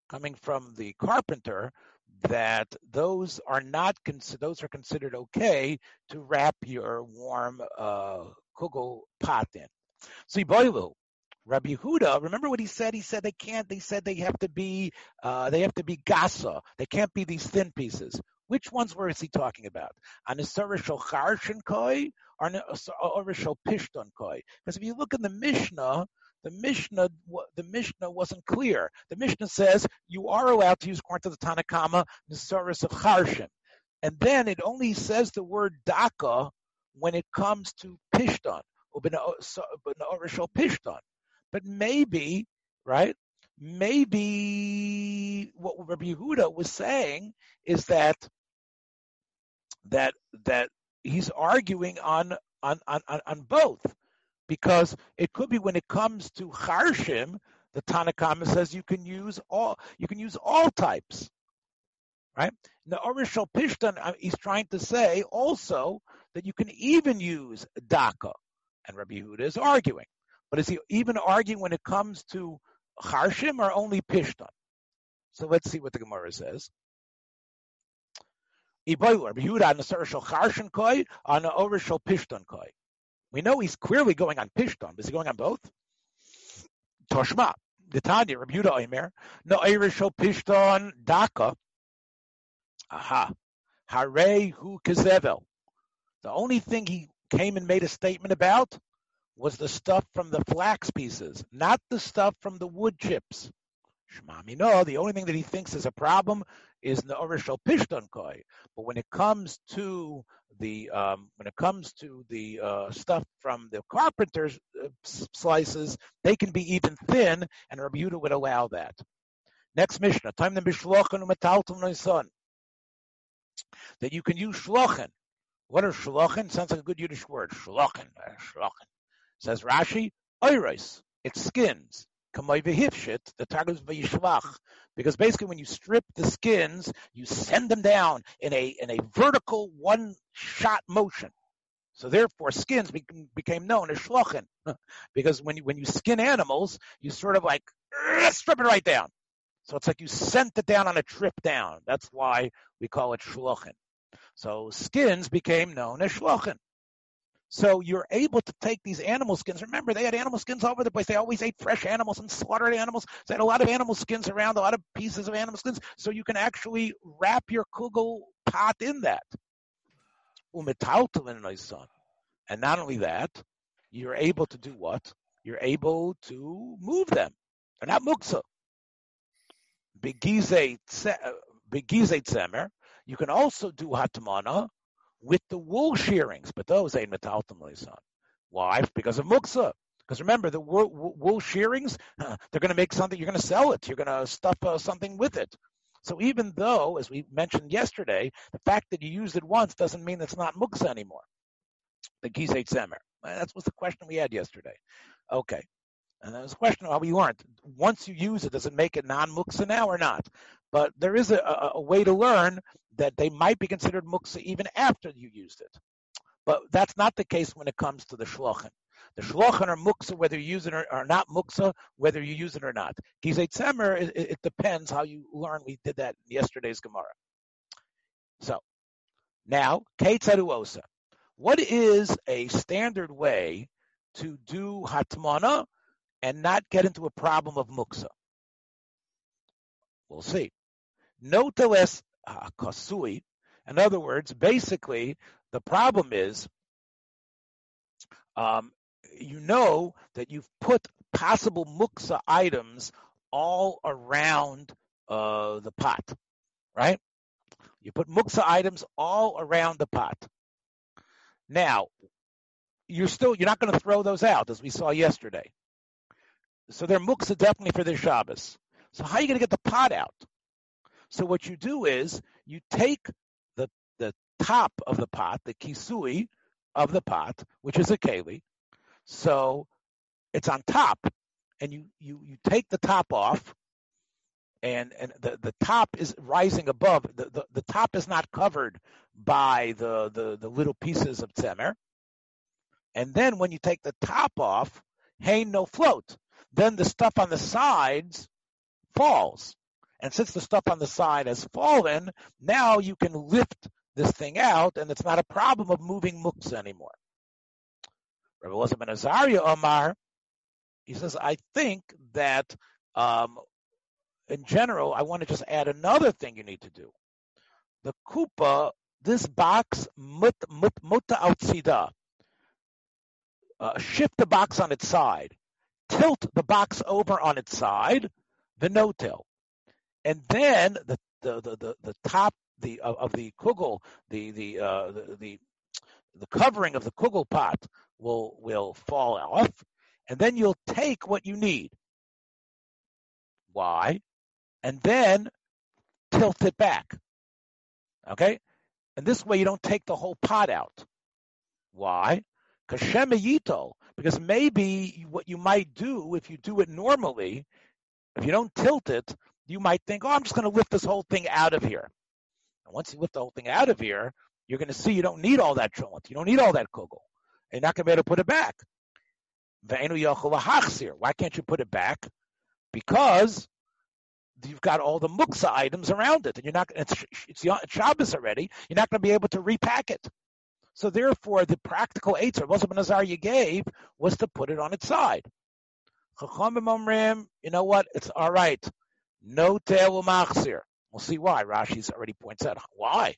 coming from the carpenter. That those are not those are considered okay to wrap your warm uh, kugel pot in. So Iboilu, Rabbi Yehuda, remember what he said? He said they can't. They said they have to be. Uh, they have to be gasa. They can't be these thin pieces. Which ones were is he talking about? Anisarishal Charshin Koi or Anisarishal Pishton Koi? Because if you look in the Mishnah, the Mishnah the Mishnah wasn't clear. The Mishnah says you are allowed to use according to the Tanakama Nisaris of Charshim. And then it only says the word daka when it comes to Pishton, or Pishton. But maybe, right? Maybe what Rabbi Yehuda was saying is that that that he's arguing on on on, on both because it could be when it comes to charshim, the Tanakhama says you can use all you can use all types, right? The Orishal Pishtan, uh, he's trying to say also that you can even use daka, and Rabbi Yehuda is arguing. But is he even arguing when it comes to Charshim or only Pishtan? So let's see what the Gemara says. We know he's clearly going on Pishtan. Is he going on both? Toshma. The Tanya, Rabbi Yehuda Omer, no Eirishal Pishtan Daka. Aha. Hare hu. The only thing he came and made a statement about was the stuff from the flax pieces, not the stuff from the wood chips. Shmami, no, the only thing that he thinks is a problem is the Orishal Pishton Koi. But when it comes to the um, when it comes to the uh, stuff from the carpenter's uh, slices, they can be even thin, and Rabbi Yehuda would allow that. Next Mishnah, time the Mishlochen umetaltum son. That you can use shlochen. What are shlochen? Sounds like a good Yiddish word. Shlochen. Uh, shlochen. Says Rashi, oiros, it skins. The targums vayishvach, because basically when you strip the skins, you send them down in a in a vertical one shot motion. So therefore, skins be, became known as shlochen, because when you when you skin animals, you sort of like strip it right down. So it's like you sent it down on a trip down. That's why we call it shlochen. So skins became known as shlochen. So you're able to take these animal skins. Remember, they had animal skins all over the place. They always ate fresh animals and slaughtered animals. So they had a lot of animal skins around, a lot of pieces of animal skins. So you can actually wrap your kugel pot in that. And not only that, you're able to do what? You're able to move them. They're not muksa. Begizet uh, tzemer. You can also do hatmana with the wool shearings, but those ain't metaltum son. Why? Because of muksa. Because remember, the wool, wool shearings, they're going to make something. You're going to sell it. You're going to stuff uh, something with it. So even though, as we mentioned yesterday, the fact that you used it once doesn't mean it's not muksa anymore. The gizet zemer. That was the question we had yesterday. Okay. And there was a question how we weren't. Once you use it, does it make it non-muksa now or not? But there is a, a, way to learn that they might be considered muksa even after you used it. But that's not the case when it comes to the shlochen. The shlochen are muksa whether you use it or, or not muksa whether you use it or not. Gizet tzemer, it, it, depends how you learn. We did that in yesterday's Gemara. So now, osa. What is a standard way to do hatmana and not get into a problem of muksa? We'll see. Noteles kasui. In other words, basically, the problem is um, you know that you've put possible muksa items all around uh, the pot, right? You put muksa items all around the pot. Now, you're still you're not going to throw those out as we saw yesterday. So they're muksa definitely for the Shabbos. So how are you going to get the pot out? So what you do is you take the the top of the pot, the kisui, of the pot, which is a keli. So it's on top, and you you you take the top off, and and the, the top is rising above. The, the, the top is not covered by the, the, the little pieces of tzemer. And then when you take the top off, hay no float. Then the stuff on the sides falls. And since the stuff on the side has fallen, now you can lift this thing out, and it's not a problem of moving muksa anymore. Rabbi Elazar ben Azariah Omar, he says, I think that um, in general, I want to just add another thing you need to do. The kupa, this box, mut, mut, mutta outsida, uh, shift the box on its side, tilt the box over on its side, the no-till. And then the, the, the, the, the top the of, of the kugel, the the, uh, the the the covering of the kugel pot will will fall off, and then you'll take what you need. Why? And then tilt it back. Okay? And this way you don't take the whole pot out. Why? Because maybe what you might do if you do it normally, if you don't tilt it, you might think, oh, I'm just going to lift this whole thing out of here. And once you lift the whole thing out of here, you're going to see you don't need all that trumot. You don't need all that kugel. And you're not going to be able to put it back. Why can't you put it back? Because you've got all the muksa items around it, and you're not. It's, it's, Shabbos already. You're not going to be able to repack it. So therefore, the practical answer Moshe ben you gave was to put it on its side. You know what? It's all right. No tail machzir. We'll see why. Rashi's already points out why.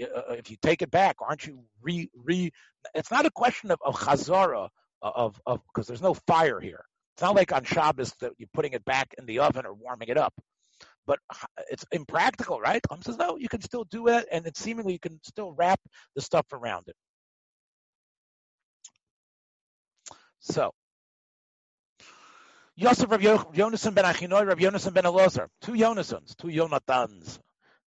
Uh, uh, if you take it back, aren't you re re? It's not a question of, of chazara of of because there's no fire here. It's not like on Shabbos that you're putting it back in the oven or warming it up. But it's impractical, right? Tom says no. You can still do it, and it seemingly you can still wrap the stuff around it. So Yosef Rav Yonasan ben Achinoy, Rav Yonasan ben Elazar. Two Yonasans, two Yonatans.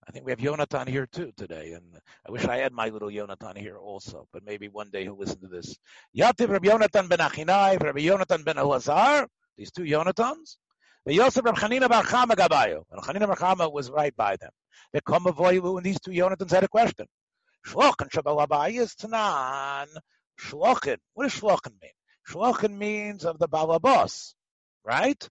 I think we have Yonatan here too today, and I wish I had my little Yonatan here also, but maybe one day he'll listen to this. Yativ Rav Yonatan ben Achinai, Rav Yonatan ben Elazar, these two Yonatans. The Yosef Rav Chanina bar Chama Gabayo, and Chanina bar Chama was right by them. The Komavoilu and these two Yonatans had a question. Shlochen Shabalabayis Tanan. Shlochen. What does Shlochen mean? Shlochen means of the Balabos right?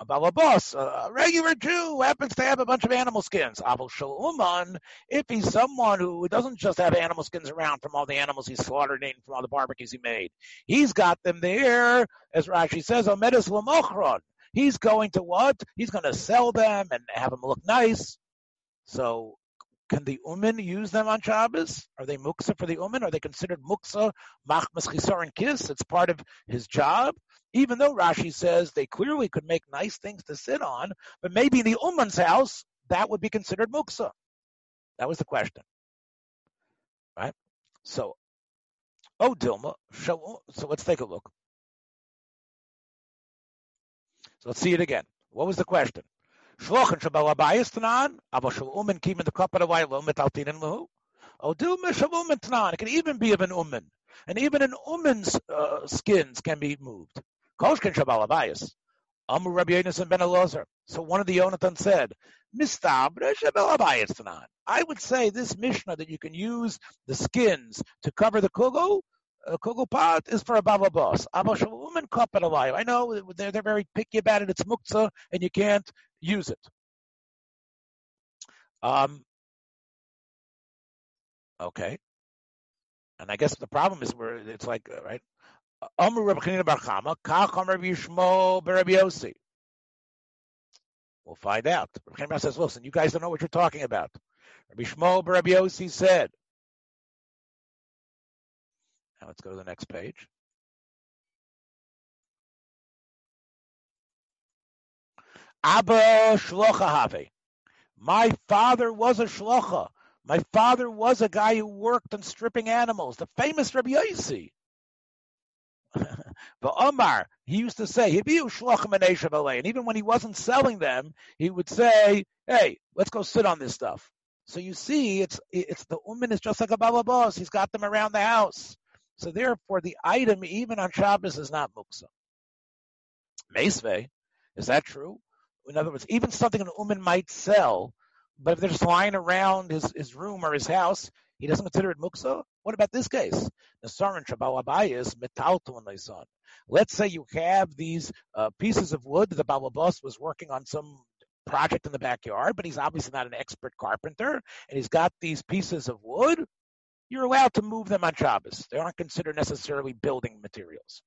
A balabos, a regular Jew who happens to have a bunch of animal skins. Abel Shaluman, if he's someone who doesn't just have animal skins around from all the animals he slaughtered and from all the barbecues he made, he's got them there, as Rashi says, Omedis Lamochron. He's going to what? He's going to sell them and have them look nice. So can the umin use them on Shabbos? Are they muksa for the umin? Are they considered muksa, machmas and kiss? It's part of his job even though Rashi says they clearly could make nice things to sit on, but maybe in the Uman's house, that would be considered muksa. That was the question. Right? So, oh, Dilma, so, let's take a look. So let's see it again. What was the question? Shlochen shabal abayis tanan, abo shal umen kim in the cup of the white lo metaltin and lahu. Oh, dilma shal umen tanan. It can even be of an umen. And even an umen's uh, skins can be moved. Rabbi Yonasan ben. So one of the Yonatan said. I would say this Mishnah that you can use the skins to cover the kugel, a kugel pot is for a baba boss. woman I know they're, they're very picky about it. It's muktzah and you can't use it. Um, okay. And I guess the problem is where it's like, right? Amr Rabbi Chanina Bar Chama, Kach Amr Rabbi Yishmo Rabbi Yossi. We'll find out. Rabbi Chanina says, listen, you guys don't know what you're talking about. Rabbi Shmuel Rabbi Yossi said. Now let's go to the next page. Abba Shlocha Have. My father was a shlocha. My father was a guy who worked on stripping animals. The famous Rabbi Yossi. But Omar, he used to say, and even when he wasn't selling them, he would say, "Hey, let's go sit on this stuff." So you see, it's it's the woman is just like a baba boss. He's got them around the house. So therefore, the item even on Shabbos is not muksa. Meisve, is that true? In other words, even something an uman might sell, but if they're just lying around his, his room or his house, he doesn't consider it muksa. What about this case? Let's say you have these uh, pieces of wood. That the Balabas was working on some project in the backyard, but he's obviously not an expert carpenter, and he's got these pieces of wood. You're allowed to move them on Shabbos. They aren't considered necessarily building materials.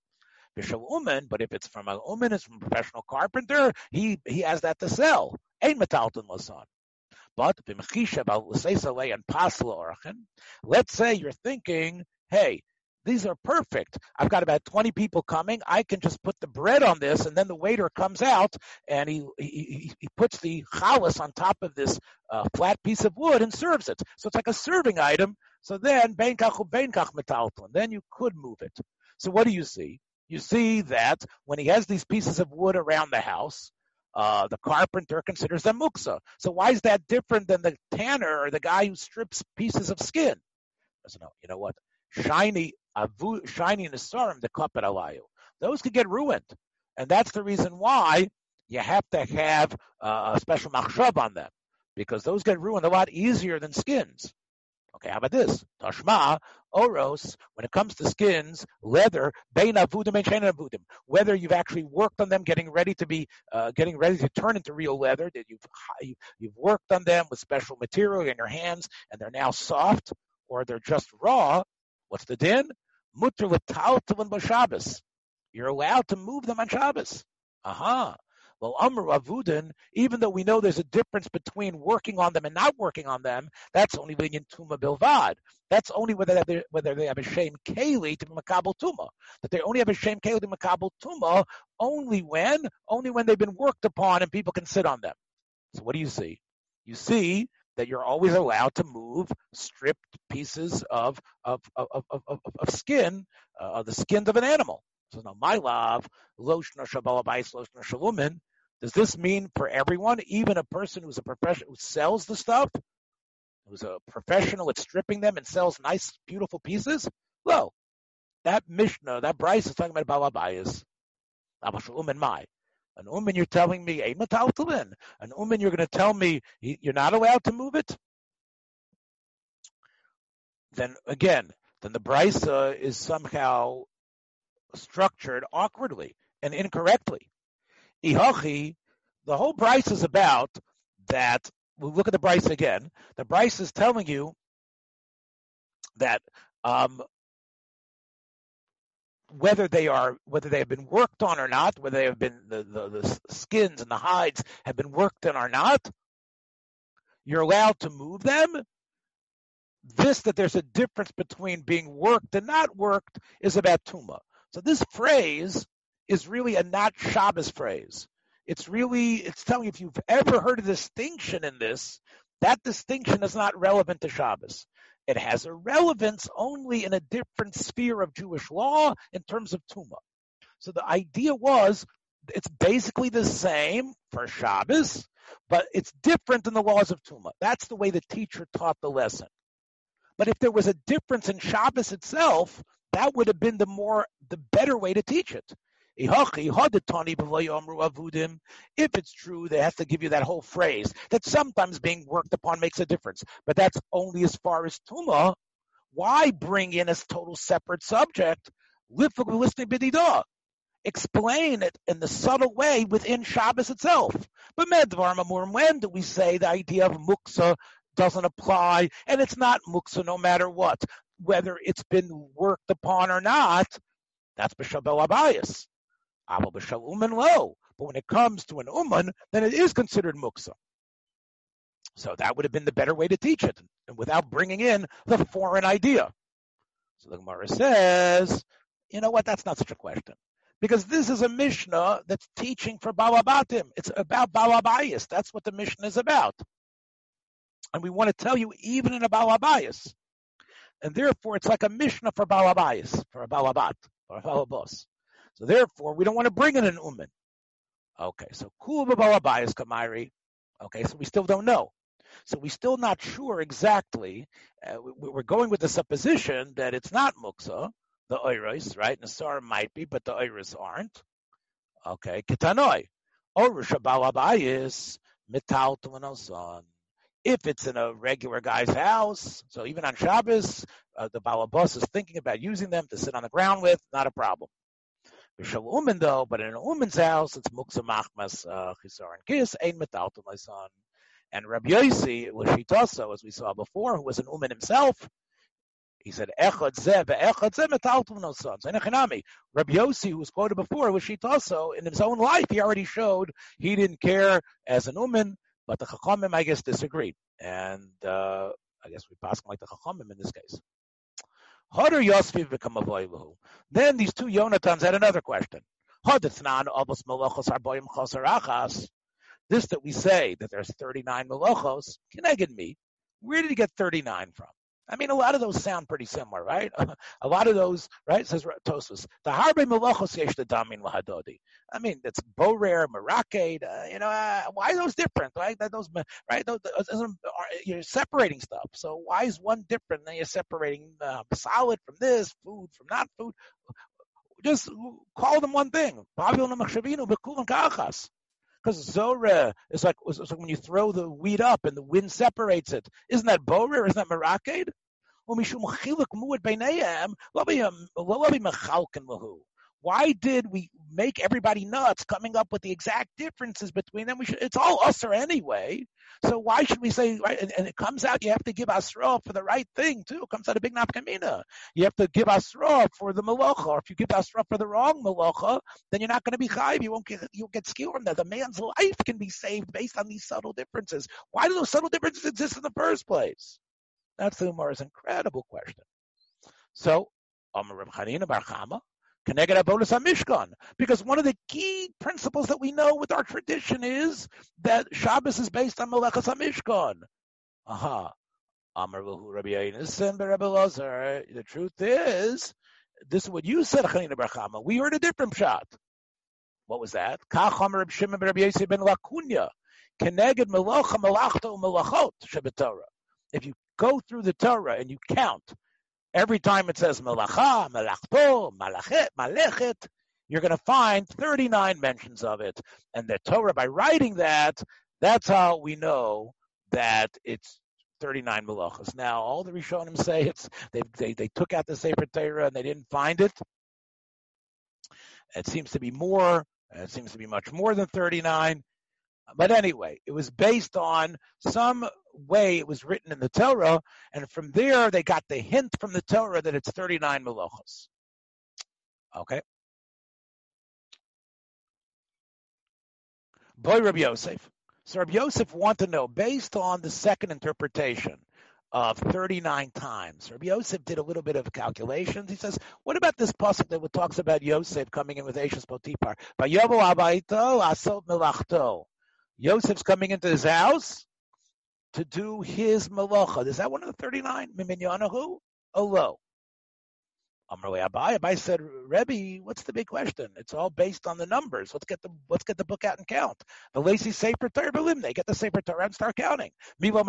Bishal Uman, but if it's from a Uman, it's from a professional carpenter, he he has that to sell. Ain't metalton lasan. But let's say you're thinking, hey, these are perfect. I've got about 20 people coming. I can just put the bread on this, and then the waiter comes out and he he, he puts the chalas on top of this uh, flat piece of wood and serves it. So it's like a serving item. So then, then you could move it. So what do you see? You see that when he has these pieces of wood around the house, uh, the carpenter considers them muksa. So why is that different than the tanner or the guy who strips pieces of skin? Doesn't know. You know what? Shiny, avu, shiny nesarim, the kapet alayu. Those could get ruined, and that's the reason why you have to have uh, a special machshab on them because those get ruined a lot easier than skins. Okay, how about this? Tashma, oros, when it comes to skins, leather, bein avudim and avudim. Whether you've actually worked on them, getting ready to be, uh, getting ready to turn into real leather, that you've you've worked on them with special material in your hands, and they're now soft, or they're just raw. What's the din? Mutter l'taltavin Shabbos. You're allowed to move them on Shabbos. Aha. Uh-huh. Well, Amr Avudin, even though we know there's a difference between working on them and not working on them, that's only in Tuma Bilvad. That's only whether they, whether they have a shame keli to Makabal Tuma. That they only have a shame keli to Makabal Tuma only when, only when they've been worked upon and people can sit on them. So what do you see? You see that you're always allowed to move stripped pieces of of of of, of, of skin, uh, the skins of an animal. So now my love, loshna shabalabais, loshna shalumin. Does this mean for everyone, even a person who's a professional who sells the stuff, who's a professional at stripping them and sells nice, beautiful pieces? Well, that Mishnah, that Brisa is talking about balabayas. Umin my. An umin, you're telling me a metaltalin. An umin, you're going to tell me you're not allowed to move it. Then again, then the brisa uh, is somehow structured awkwardly and incorrectly. Ihachi, the whole Brisa is about that. We'll look at the Brisa again. The Brisa is telling you that um, whether they are whether they have been worked on or not, whether they have been the, the, the skins and the hides have been worked on or not, you're allowed to move them. This that there's a difference between being worked and not worked is about tuma. So this phrase is really a not Shabbos phrase. It's really, it's telling you if you've ever heard a distinction in this, that distinction is not relevant to Shabbos. It has a relevance only in a different sphere of Jewish law in terms of Tuma. So the idea was it's basically the same for Shabbos, but it's different in the laws of Tuma. That's the way the teacher taught the lesson. But if there was a difference in Shabbos itself, that would have been the more the better way to teach it. If it's true, they have to give you that whole phrase that sometimes being worked upon makes a difference, but that's only as far as tuma. Why bring in a total separate subject? Explain it in the subtle way within Shabbos itself. But when do we say the idea of muksa doesn't apply, and it's not muksa no matter what? Whether it's been worked upon or not, that's b'shabel abayis. Abel b'shal uman lo. But when it comes to an uman, then it is considered muksa. So that would have been the better way to teach it, and without bringing in the foreign idea. So the Gemara says, you know what? That's not such a question. Because this is a Mishnah that's teaching for Balabatim. It's about Balabayas. That's what the Mishnah is about. And we want to tell you, even in a Balabayas, and therefore it's like a Mishnah for Balabayas, for a Balabat, for a Balabos. So therefore, we don't want to bring in an Uman. Okay, so Kul Balabayas Kamairi. Okay, so we still don't know. So we're still not sure exactly. Uh, we, are going with the supposition that it's not Muksa, the Oiros, right? Nasara might be, but the Oiros aren't. Okay, Kitanoi. Orush Abayis, Mital son. If it's in a regular guy's house, so even on Shabbos, uh, the Balabas is thinking about using them to sit on the ground with, not a problem. Vishal Umen though, but in an Umen's house, it's Muksa Machmas uh, Chisar and Kis, Ein Metal son. And Rabbi Yossi, Lashitaso, as we saw before, who was an Umen himself, he said, Echad zeh ve'echad zeh metaltum no sons. Enechinami. Rabbi Yossi, who was quoted before, was Shitaso, in his own life, he already showed he didn't care as an Umen, but the Chachamim, I guess, disagreed. And uh, I guess we pass like the Chachamim in this case. Hodder Yosfi become a Then these two Yonatans had another question. This that we say that there's 39 melachos, get me. Where did he get 39 from? I mean, a lot of those sound pretty similar, right? a lot of those, right? Says Tosfos. The harbe melachos yesh damin lahadodi. I mean, it's borer, marakade. Uh, you know, uh, why are those different? Right? That those, right? Those, those, you're separating stuff. So why is one different? Then you're separating uh, solid from this, food from not food. Just call them one thing. Because Zora is like, it's like when you throw the wheat up and the wind separates it. Isn't that Borer? Isn't that Maraked? Why did we make everybody nuts coming up with the exact differences between them? We should, it's all usher anyway. So why should we say, right? And, and, it comes out, you have to give asra for the right thing too. It comes out of big nafkamina. You have to give asra for the malacha. Or if you give asra for the wrong malacha, then you're not going to be chayiv. You won't get, you'll get that. The man's life can be saved based on these subtle differences. Why do those subtle differences exist in the first place? That's the Umar's incredible question. So, Amar Reb Chanina Bar Chama, because one of the key principles that we know with our tradition is that Shabbos is based on Melechas HaMishkan. Aha. Amar Rabbi The truth is, this is what you said, Chanina Barchama. We heard a different shot. What was that? Kach Amar Reb Shimon Rabbi Yosef ben Lakunya. Keneged Melacha Melachto Melachot Shabbat Torah. If you go through the Torah and you count Every time it says malacha, malachto, malachet, malechet, you're going to find 39 mentions of it. And the Torah, by writing that, that's how we know that it's 39 malachas. Now, all the Rishonim say it's they, they, they took out the Sefer Torah and they didn't find it. It seems to be more. It seems to be much more than 39. But anyway, it was based on some way it was written in the Torah, and from there they got the hint from the Torah that it's 39 melachos. Okay. Boy, Rabbi Yosef. So Rabbi Yosef want to know, based on the second interpretation of 39 times, Rabbi Yosef did a little bit of calculations. He says, what about this pasuk that talks about Yosef coming in with Ashes Potiphar? Yosef's coming into his house to do his malacha. Is that one of the 39? Miminyanahu? Olo. Amrli Abai. Abai said, Rebbe, what's the big question? It's all based on the numbers. Let's get the let's get the book out and count. The lazy Sefer Torah They get the Sefer Torah and start counting. We know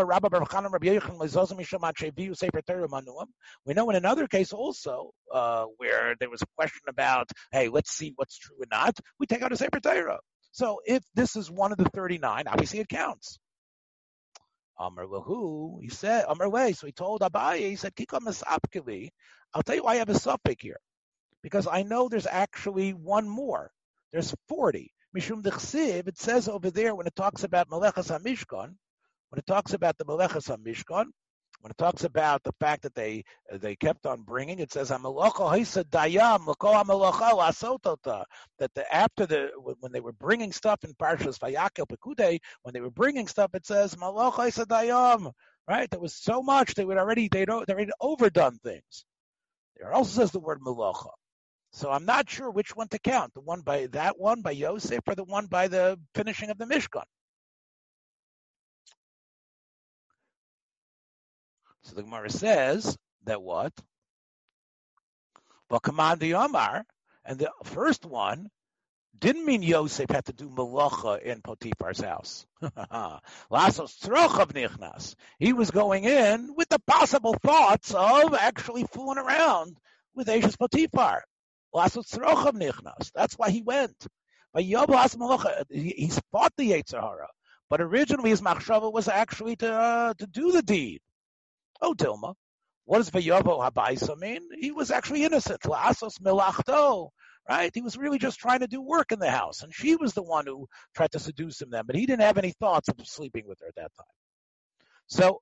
in another case also uh, where there was a question about, hey, let's see what's true or not. We take out a Sefer Torah. So if this is one of the 39, obviously it counts. Amr Lahu, he said, Amr Way, so he told Abaye, he said, Kika Masapkili, I'll tell you why I have a suffix here. Because I know there's actually one more. There's 40. Mishum Dechsiv, it says over there when it talks about Malechas HaMishkan, when it talks about the Malechas HaMishkan, when it talks about the fact that they uh, they kept on bringing, it says that the after the when they were bringing stuff in Parshas Vayakel Pekude, when they were bringing stuff, it says dayam. Right, there was so much they would already they don't they already overdone things. There also says the word malacha. So I'm not sure which one to count. The one by that one by Yosef or the one by the finishing of the Mishkan. So the Gemara says that what? Well, command the Omar, and the first one didn't mean Yosef had to do malacha in Potiphar's house. He was going in with the possible thoughts of actually fooling around with Ashes Potiphar. That's why he went. But he fought the Yetzirah. But originally his machshava was actually to uh, to do the deed. Oh, Dilma, what does Vayovo Habaisa mean? He was actually innocent. La'asos milachto, right? He was really just trying to do work in the house, and she was the one who tried to seduce him then. But he didn't have any thoughts of sleeping with her at that time. So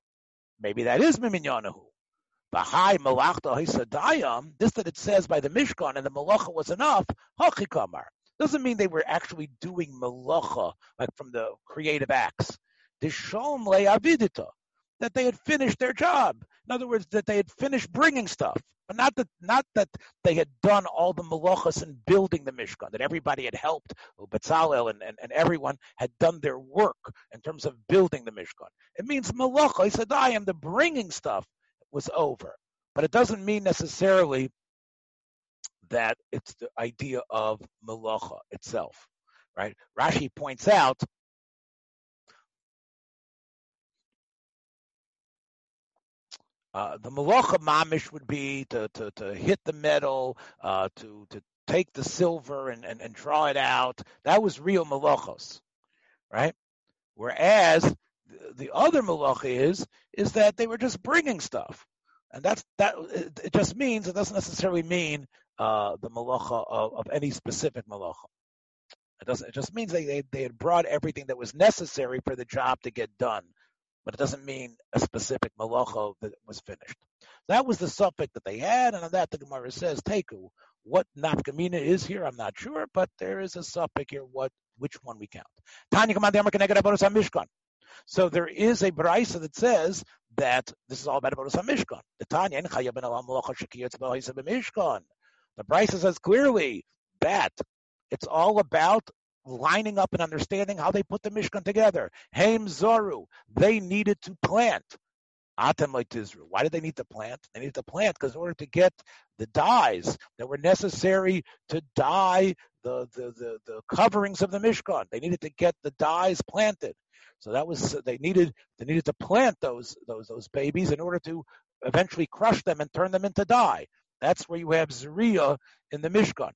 maybe that is Miminyanahu. Bahai Malachta Hisadayam, this that it says by the Mishkan and the Malacha was enough, Hachikamar. Doesn't mean they were actually doing Malacha, like from the creative acts. Dishom Le'avidita, that they had finished their job. In other words, that they had finished bringing stuff. But not that, not that they had done all the malachas in building the Mishkan, that everybody had helped, Betzalel and, and, and everyone had done their work in terms of building the Mishkan. It means said, I am the bringing stuff was over. But it doesn't mean necessarily that it's the idea of malacha itself, right? Rashi points out Uh, the malacha mamish would be to, to, to hit the metal, uh, to, to take the silver and, and, and draw it out. That was real malachos, right? Whereas the, the other malacha is, is that they were just bringing stuff. And that's, that, it just means, it doesn't necessarily mean, uh, the malacha of, of any specific malacha. It doesn't, it just means they, they, they had brought everything that was necessary for the job to get done but it doesn't mean a specific malacha that was finished. That was the safek that they had, and on that the Gemara says, Teku. What nafkamina is here, I'm not sure, but there is a safek here, what which one we count. Mishkan. So there is a brisa that says that this is all about Mishkan. The Tanya The brisa says clearly that it's all about lining up and understanding how they put the Mishkan together. Haim Zoru, they needed to plant. Atem Israel. Why did they need to plant? They needed to plant because in order to get the dyes that were necessary to dye the, the, the, the coverings of the Mishkan, they needed to get the dyes planted. So that was they needed they needed to plant those those those babies in order to eventually crush them and turn them into dye. That's where you have Zuriya in the Mishkan.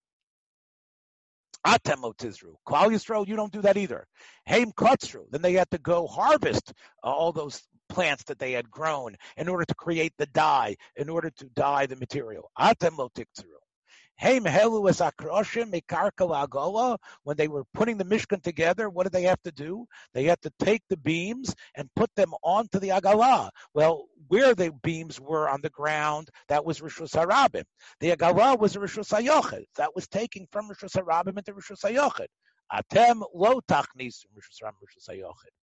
Atem Tizru. Klal Yisrael, you don't do that either. Haim Kotzru. Then they had to go harvest uh, all those plants that they had grown in order to create the dye, in order to dye the material. Atem Tiktru. Hey, Mehelu es Akroshim Agola, when they were putting the Mishkan together, what did they have to do? They had to take the beams and put them onto the Agala. Well, where the beams were on the ground, that was Rishus Harabim. The Agala was Rishus Hayochid. That was taking from Rishus Harabim into Rishus Hayochid. Atem lo tachnis Rishus Ram Rishus Hayochid.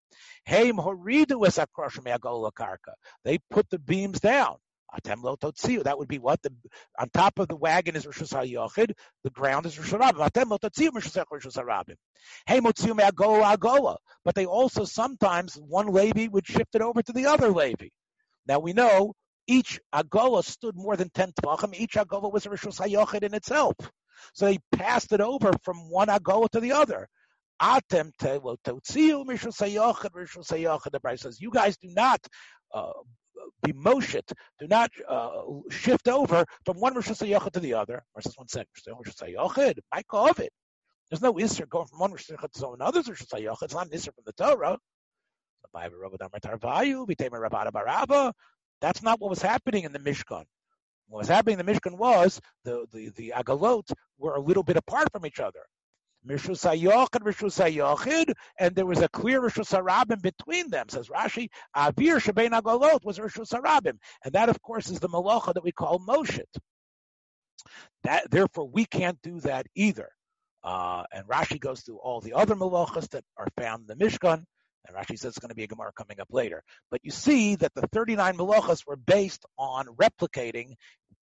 Heim horidu es Akroshim Agola Karka. They put the beams down. Atem lotoziu, that would be what the on top of the wagon is Rosh Hashanah the ground is Rosh Hashanah. Hey, motziu me Agola But they also sometimes one Levi would shift it over to the other Levi. Now we know each Agola stood more than ten tvachim. Each Agola was a Rosh Hashanah in itself. So they passed it over from one Agola to the other. Atem te lo totziu mishus hayochid mishus hayochid. The Bible says, you guys do not uh, be moshit. Do not uh, shift over from one Rosh Hashanah to the other. Versus one second. Rosh Hashanah, my it. There's no Isser going from one Rosh Hashanah to another Rosh Hashanah. It's not an Isser from the Torah. That's not what was happening in the Mishkan. What was happening in the Mishkan was the, the, the Agalot were a little bit apart from each other. Rishus Hayochid, Rishus Hayochid, and there was a clear Rishus Harabim between them, says Rashi. Avir Shebein Agolot was Rishus Harabim, and that, of course, is the Malacha that we call Moshet. That, therefore, we can't do that either. Uh, and Rashi goes through all the other malachas that are found in the Mishkan, and Rashi says it's going to be a Gemara coming up later. But you see that the 39 malachas were based on replicating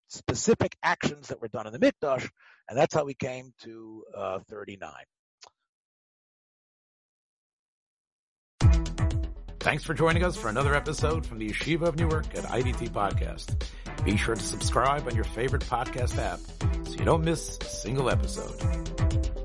specific actions that were done in the Mikdash, and that's how we came to uh, 39. Thanks for joining us for another episode from the Yeshiva of Newark at IDT Podcast. Be sure to subscribe on your favorite podcast app so you don't miss a single episode.